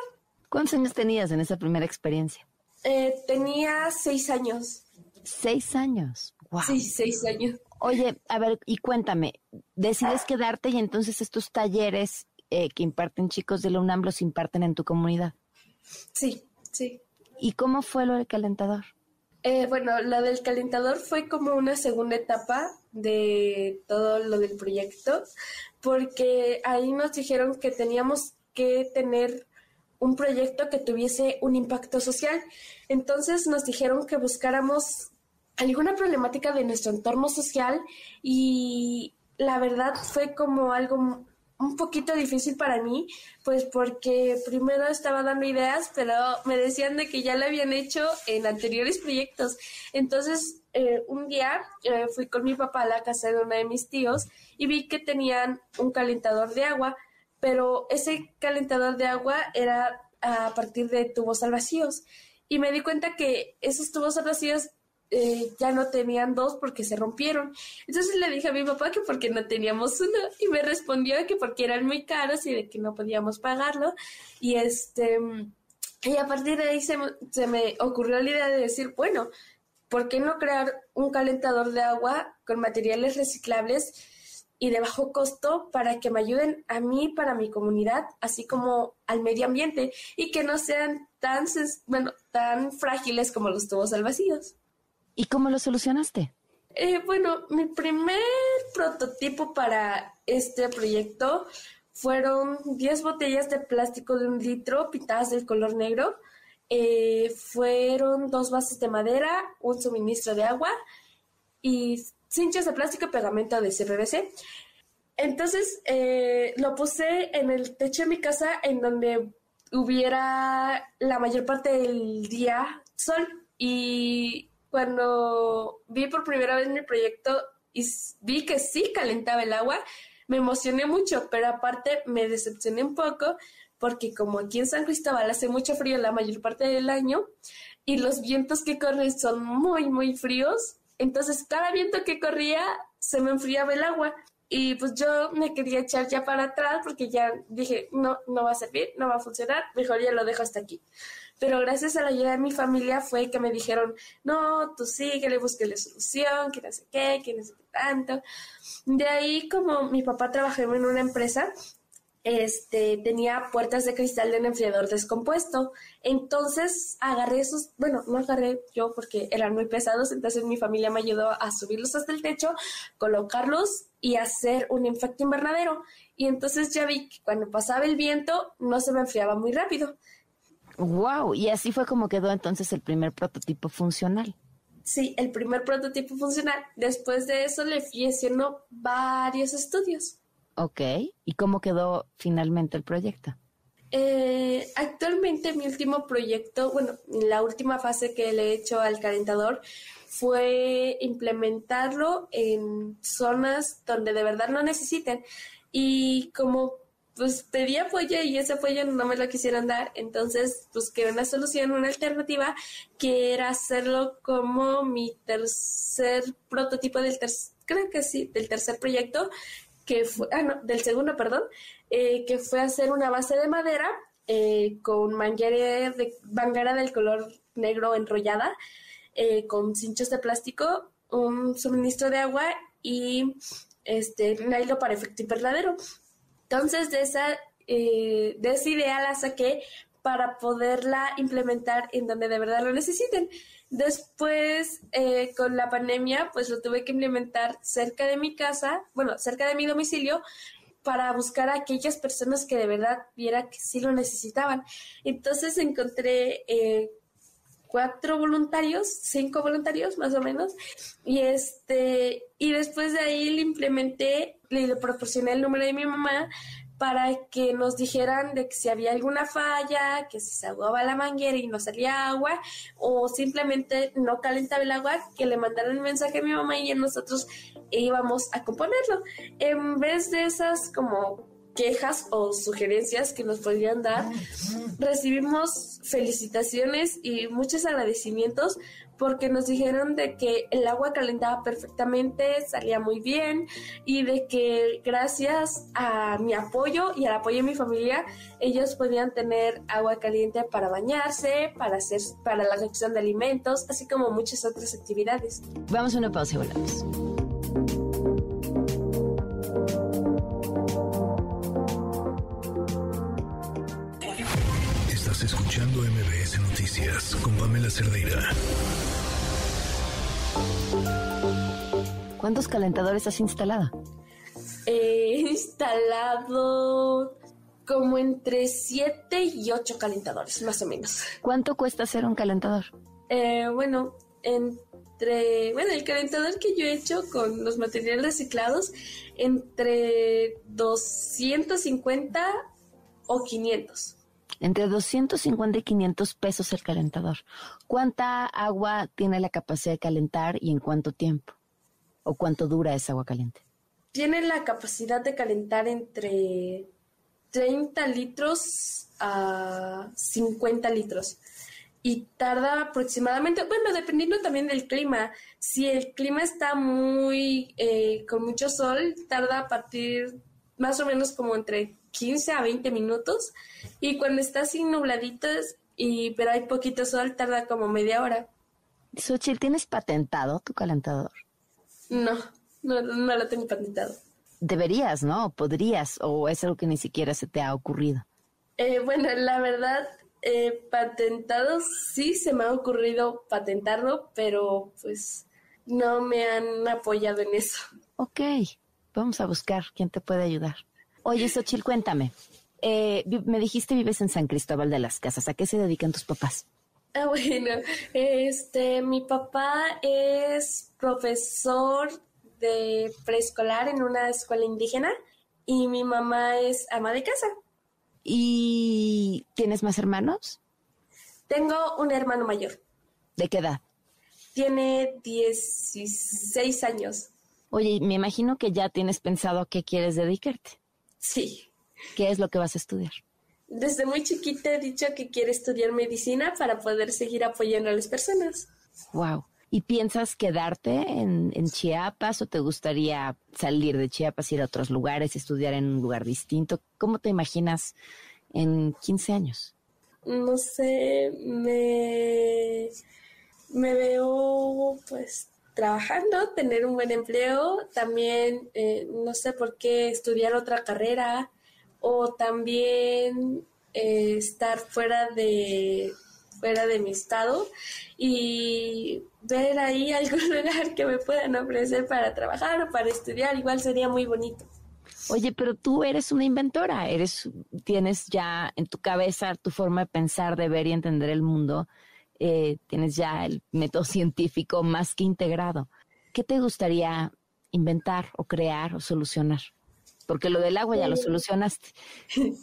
¿Cuántos años tenías en esa primera experiencia? Eh, tenía seis años. Seis años. Wow. Sí, seis años. Oye, a ver, y cuéntame, decides quedarte y entonces estos talleres eh, que imparten chicos de la UNAM los imparten en tu comunidad. Sí, sí. ¿Y cómo fue lo del calentador? Eh, bueno, la del calentador fue como una segunda etapa de todo lo del proyecto, porque ahí nos dijeron que teníamos que tener un proyecto que tuviese un impacto social. Entonces nos dijeron que buscáramos alguna problemática de nuestro entorno social y la verdad fue como algo un poquito difícil para mí, pues porque primero estaba dando ideas, pero me decían de que ya lo habían hecho en anteriores proyectos. Entonces, eh, un día eh, fui con mi papá a la casa de uno de mis tíos y vi que tenían un calentador de agua, pero ese calentador de agua era a partir de tubos al vacíos. Y me di cuenta que esos tubos al vacíos eh, ya no tenían dos porque se rompieron. Entonces le dije a mi papá que porque no teníamos uno y me respondió que porque eran muy caros y de que no podíamos pagarlo. Y este y a partir de ahí se, se me ocurrió la idea de decir, bueno, ¿por qué no crear un calentador de agua con materiales reciclables y de bajo costo para que me ayuden a mí, para mi comunidad, así como al medio ambiente y que no sean tan, bueno, tan frágiles como los tubos al vacíos? ¿Y cómo lo solucionaste? Eh, bueno, mi primer prototipo para este proyecto fueron 10 botellas de plástico de un litro pintadas del color negro. Eh, fueron dos bases de madera, un suministro de agua y cinchas de plástico y pegamento de CPVC. Entonces eh, lo puse en el techo de mi casa en donde hubiera la mayor parte del día sol y cuando vi por primera vez mi proyecto y vi que sí calentaba el agua, me emocioné mucho, pero aparte me decepcioné un poco porque como aquí en San Cristóbal hace mucho frío la mayor parte del año y los vientos que corren son muy, muy fríos, entonces cada viento que corría se me enfriaba el agua y pues yo me quería echar ya para atrás porque ya dije, no, no va a servir, no va a funcionar, mejor ya lo dejo hasta aquí pero gracias a la ayuda de mi familia fue que me dijeron, no, tú síguele, la solución, que no sé qué, que no sé qué tanto. De ahí, como mi papá trabajaba en una empresa, este, tenía puertas de cristal de un enfriador descompuesto. Entonces agarré esos, bueno, no agarré yo porque eran muy pesados, entonces mi familia me ayudó a subirlos hasta el techo, colocarlos y hacer un efecto invernadero. Y entonces ya vi que cuando pasaba el viento no se me enfriaba muy rápido. Wow, y así fue como quedó entonces el primer prototipo funcional. Sí, el primer prototipo funcional. Después de eso le fui haciendo varios estudios. Ok, ¿y cómo quedó finalmente el proyecto? Eh, actualmente mi último proyecto, bueno, la última fase que le he hecho al calentador fue implementarlo en zonas donde de verdad no necesiten. Y como pues pedí apoyo y ese apoyo no me lo quisieron dar, entonces busqué una solución, una alternativa, que era hacerlo como mi tercer prototipo del tercer, creo que sí, del tercer proyecto, que fue, ah, no, del segundo, perdón, eh, que fue hacer una base de madera eh, con manguera, de, manguera del color negro enrollada, eh, con cinchos de plástico, un suministro de agua y este nylon para efecto invernadero. Entonces, de esa, de esa idea la saqué para poderla implementar en donde de verdad lo necesiten. Después, eh, con la pandemia, pues lo tuve que implementar cerca de mi casa, bueno, cerca de mi domicilio, para buscar a aquellas personas que de verdad viera que sí lo necesitaban. Entonces encontré eh, cuatro voluntarios, cinco voluntarios más o menos, y este, y después de ahí le implementé, le proporcioné el número de mi mamá para que nos dijeran de que si había alguna falla, que se aguaba la manguera y no salía agua, o simplemente no calentaba el agua, que le mandaran un mensaje a mi mamá y nosotros íbamos a componerlo. En vez de esas como quejas o sugerencias que nos podrían dar, recibimos felicitaciones y muchos agradecimientos porque nos dijeron de que el agua calentaba perfectamente, salía muy bien y de que gracias a mi apoyo y al apoyo de mi familia, ellos podían tener agua caliente para bañarse, para hacer para la cocción de alimentos, así como muchas otras actividades. Vamos a una pausa y volvemos. Noticias con Pamela Cerdeira. ¿Cuántos calentadores has instalado? He instalado como entre 7 y 8 calentadores, más o menos. ¿Cuánto cuesta hacer un calentador? Eh, bueno, entre, bueno, el calentador que yo he hecho con los materiales reciclados, entre 250 o 500. Entre 250 y 500 pesos el calentador. ¿Cuánta agua tiene la capacidad de calentar y en cuánto tiempo? ¿O cuánto dura esa agua caliente? Tiene la capacidad de calentar entre 30 litros a 50 litros. Y tarda aproximadamente, bueno, dependiendo también del clima. Si el clima está muy, eh, con mucho sol, tarda a partir más o menos como entre 15 a 20 minutos. Y cuando está así nubladitos, y, pero hay poquito sol, tarda como media hora. Xochitl, ¿tienes patentado tu calentador? No, no, no lo tengo patentado. Deberías, ¿no? Podrías, o es algo que ni siquiera se te ha ocurrido. Eh, bueno, la verdad, eh, patentado sí se me ha ocurrido patentarlo, pero pues no me han apoyado en eso. Ok, vamos a buscar quién te puede ayudar. Oye, Xochitl, cuéntame. Eh, me dijiste vives en San Cristóbal de las Casas. ¿A qué se dedican tus papás? Ah, bueno, este, mi papá es profesor de preescolar en una escuela indígena y mi mamá es ama de casa. ¿Y tienes más hermanos? Tengo un hermano mayor. ¿De qué edad? Tiene 16 años. Oye, me imagino que ya tienes pensado a qué quieres dedicarte. Sí. ¿Qué es lo que vas a estudiar? Desde muy chiquita he dicho que quiero estudiar medicina para poder seguir apoyando a las personas. Wow. ¿Y piensas quedarte en, en, Chiapas o te gustaría salir de Chiapas, ir a otros lugares, estudiar en un lugar distinto? ¿Cómo te imaginas en 15 años? No sé, me, me veo pues trabajando, tener un buen empleo, también eh, no sé por qué estudiar otra carrera o también eh, estar fuera de fuera de mi estado y ver ahí [laughs] algún lugar que me puedan ofrecer para trabajar o para estudiar, igual sería muy bonito. Oye, pero tú eres una inventora, eres, tienes ya en tu cabeza tu forma de pensar, de ver y entender el mundo, eh, tienes ya el método [laughs] científico más que integrado. ¿Qué te gustaría inventar o crear o solucionar? Porque lo del agua ya lo solucionaste. [laughs]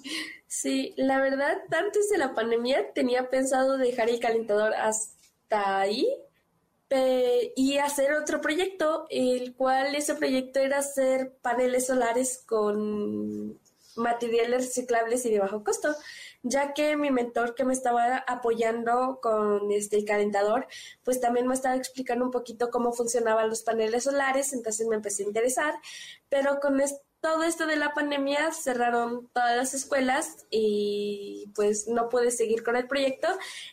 Sí, la verdad, antes de la pandemia tenía pensado dejar el calentador hasta ahí y hacer otro proyecto, el cual ese proyecto era hacer paneles solares con materiales reciclables y de bajo costo, ya que mi mentor que me estaba apoyando con este el calentador, pues también me estaba explicando un poquito cómo funcionaban los paneles solares, entonces me empecé a interesar, pero con todo esto de la pandemia cerraron todas las escuelas y pues no pude seguir con el proyecto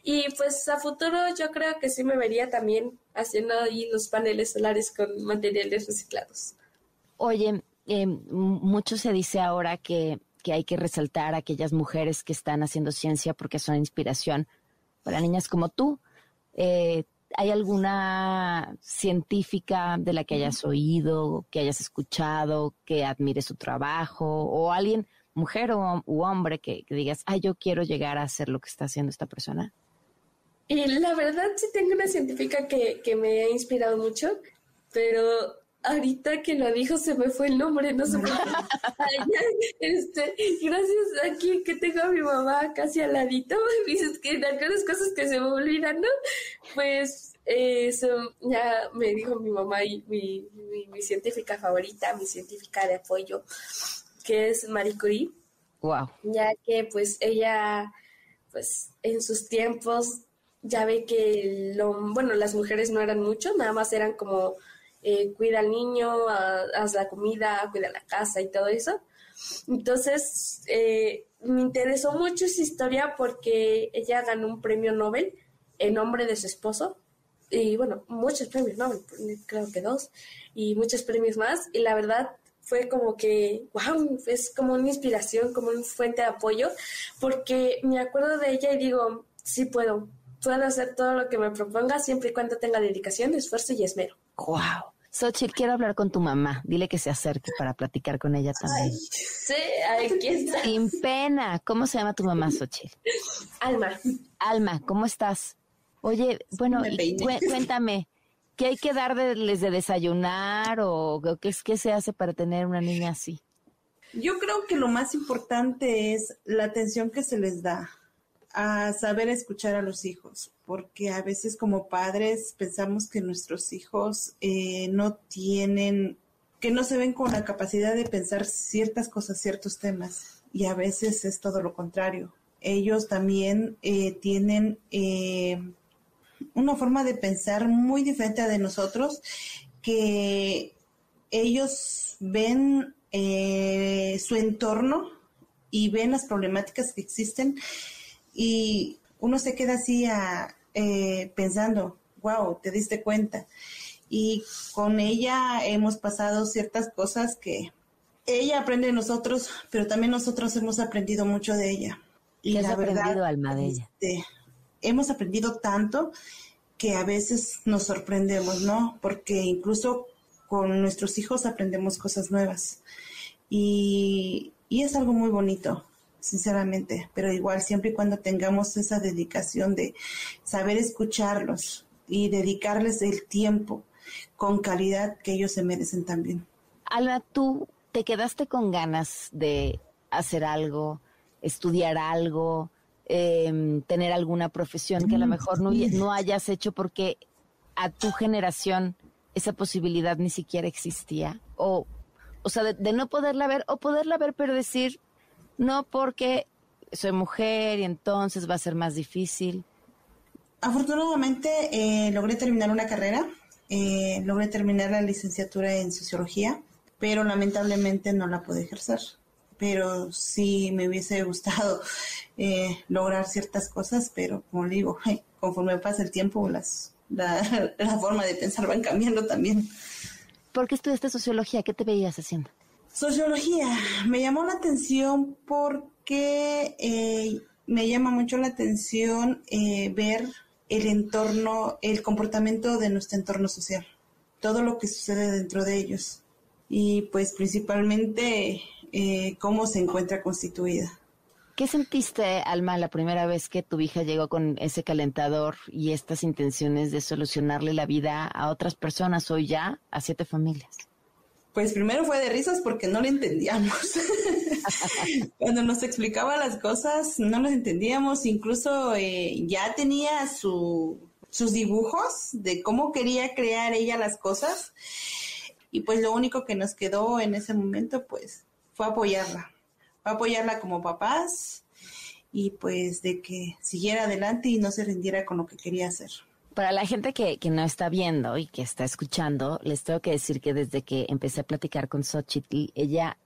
y pues a futuro yo creo que sí me vería también haciendo ahí los paneles solares con materiales reciclados. Oye, eh, mucho se dice ahora que, que hay que resaltar a aquellas mujeres que están haciendo ciencia porque son inspiración para niñas como tú. Eh, ¿Hay alguna científica de la que hayas oído, que hayas escuchado, que admire su trabajo, o alguien, mujer o u hombre, que, digas, ay, yo quiero llegar a hacer lo que está haciendo esta persona? Y la verdad sí tengo una científica que, que me ha inspirado mucho, pero ahorita que lo dijo se me fue el nombre, no sé por qué. [laughs] este, gracias aquí que tengo a mi mamá casi al ladito, [laughs] dices que de algunas cosas que se me olvidan, ¿no? Pues eso ya me dijo mi mamá y mi, mi, científica favorita, mi científica de apoyo, que es Marie Curie. Wow. Ya que pues ella, pues en sus tiempos ya ve que lo, bueno, las mujeres no eran mucho, nada más eran como eh, cuida al niño, haz la comida, cuida la casa y todo eso. Entonces, eh, me interesó mucho esa historia porque ella ganó un premio Nobel en nombre de su esposo. Y bueno, muchos premios Nobel, creo que dos, y muchos premios más. Y la verdad fue como que, wow, es como una inspiración, como una fuente de apoyo, porque me acuerdo de ella y digo, sí puedo, puedo hacer todo lo que me proponga siempre y cuando tenga dedicación, esfuerzo y esmero. Wow. Xochitl, quiero hablar con tu mamá. Dile que se acerque para platicar con ella también. sí, aquí está. Sin pena. ¿Cómo se llama tu mamá, Xochitl? Alma. Alma, ¿cómo estás? Oye, bueno, cuéntame, ¿qué hay que darles de desayunar o qué, qué se hace para tener una niña así? Yo creo que lo más importante es la atención que se les da a saber escuchar a los hijos, porque a veces como padres pensamos que nuestros hijos eh, no tienen, que no se ven con la capacidad de pensar ciertas cosas, ciertos temas, y a veces es todo lo contrario. Ellos también eh, tienen eh, una forma de pensar muy diferente a de nosotros, que ellos ven su entorno y ven las problemáticas que existen y uno se queda así eh, pensando, wow, te diste cuenta. Y con ella hemos pasado ciertas cosas que ella aprende de nosotros, pero también nosotros hemos aprendido mucho de ella. Y ¿Qué has aprendido, Alma, de ella? Este, hemos aprendido tanto que a veces nos sorprendemos, ¿no? Porque incluso con nuestros hijos aprendemos cosas nuevas. Y, y es algo muy bonito sinceramente, pero igual siempre y cuando tengamos esa dedicación de saber escucharlos y dedicarles el tiempo con calidad que ellos se merecen también. Alma, tú te quedaste con ganas de hacer algo, estudiar algo, em, tener alguna profesión que a lo mejor no, no hayas hecho porque a tu generación esa posibilidad ni siquiera existía. O, o sea, de, de, no poderla ver o poderla ver pero decir, no porque soy mujer y entonces va a ser más difícil. Afortunadamente eh, logré terminar una carrera, eh, logré terminar la licenciatura en sociología, pero lamentablemente no la pude ejercer. Pero sí me hubiese [laughs] gustado eh, lograr ciertas cosas, pero como digo, [laughs] conforme pasa el tiempo, las, la, [laughs] la forma de pensar van cambiando también. ¿Por qué estudiaste sociología? ¿Qué te veías haciendo? Sociología. Me llamó la atención porque eh, me llama mucho la atención eh, ver el entorno, el comportamiento de nuestro entorno social, todo lo que sucede dentro de ellos y pues principalmente eh, cómo se encuentra constituida. ¿Qué sentiste, Alma, la primera vez que tu hija llegó con ese calentador y estas intenciones de solucionarle la vida a otras personas, hoy ya a siete familias? Pues primero fue de risas porque no le entendíamos. [laughs] Cuando nos explicaba las cosas, no las entendíamos. Incluso eh, ya tenía su, sus dibujos de cómo quería crear ella las cosas. Y pues lo único que nos quedó en ese momento, pues, fue apoyarla a apoyarla como papás y pues de que siguiera adelante y no se rindiera con lo que quería hacer. Para la gente que, que no está viendo y que está escuchando, les tengo que decir que desde que empecé a platicar con Xochitl, ella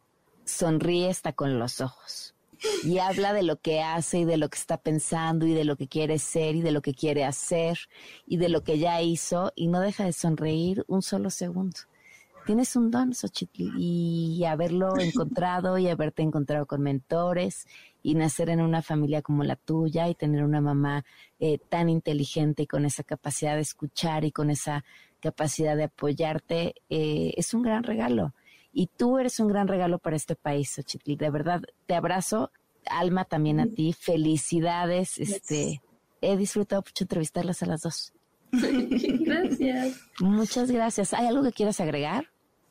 sonríe hasta con los ojos. Y habla de lo que hace y de lo que está pensando y de lo que quiere ser y de lo que quiere hacer y de lo que ya hizo y no deja de sonreír un solo segundo tienes un don, Xochitl, y haberlo [laughs] encontrado y haberte encontrado con mentores y nacer en una familia como la tuya y tener una mamá eh, tan inteligente y con esa capacidad de escuchar y con esa capacidad de apoyarte, eh, es un gran regalo. Y tú eres un gran regalo para este país, Xochitl. De verdad, te abrazo, Alma, también a ti. Felicidades. Este, he disfrutado mucho entrevistarlas a las dos. [laughs] gracias. Muchas gracias. ¿Hay algo que quieras agregar?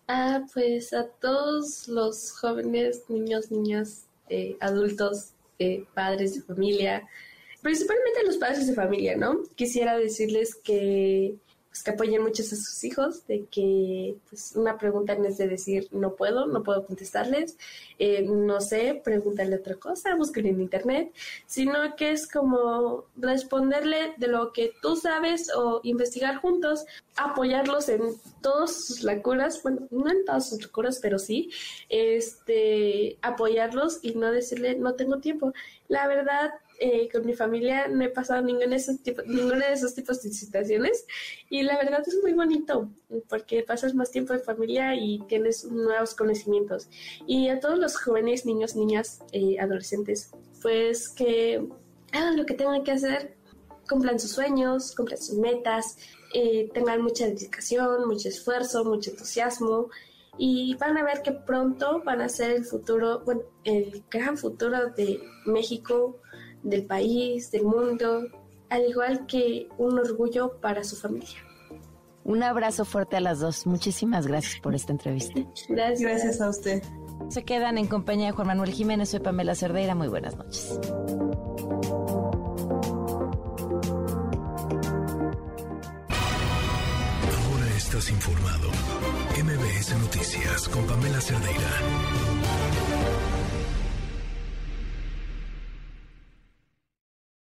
Ah, pues a todos los jóvenes, niños, niñas, eh, adultos, eh, padres de familia, principalmente a los padres de familia, ¿no? Quisiera decirles que pues, que apoyen mucho a sus hijos, de que pues una pregunta no es de decir no puedo, no puedo contestarles, eh, no sé, pregúntale otra cosa, busquen en internet, sino que es como responderle de lo que tú sabes o investigar juntos, apoyarlos en todas sus locuras, bueno, no en todas sus locuras, pero sí, este, apoyarlos y no decirle no tengo tiempo. La verdad, eh, con mi familia no he pasado ninguno de, esos tipos, ninguno de esos tipos de situaciones y la verdad es muy bonito porque pasas más tiempo en familia y tienes nuevos conocimientos. Y a todos los jóvenes, niños, niñas, eh, adolescentes, pues que hagan lo que tengan que hacer, cumplan sus sueños, cumplan sus metas, eh, tengan mucha dedicación, mucho esfuerzo, mucho entusiasmo y van a ver que pronto van a ser el futuro, bueno, el gran futuro de México, del país, del mundo, al igual que un orgullo para su familia. Un abrazo fuerte a las dos. Muchísimas gracias por esta entrevista. Gracias. Gracias a usted. Se quedan en compañía de Juan Manuel Jiménez. Soy Pamela Cerdeira. Muy buenas noches. Ahora estás informado. MBS Noticias con Pamela Cerdeira.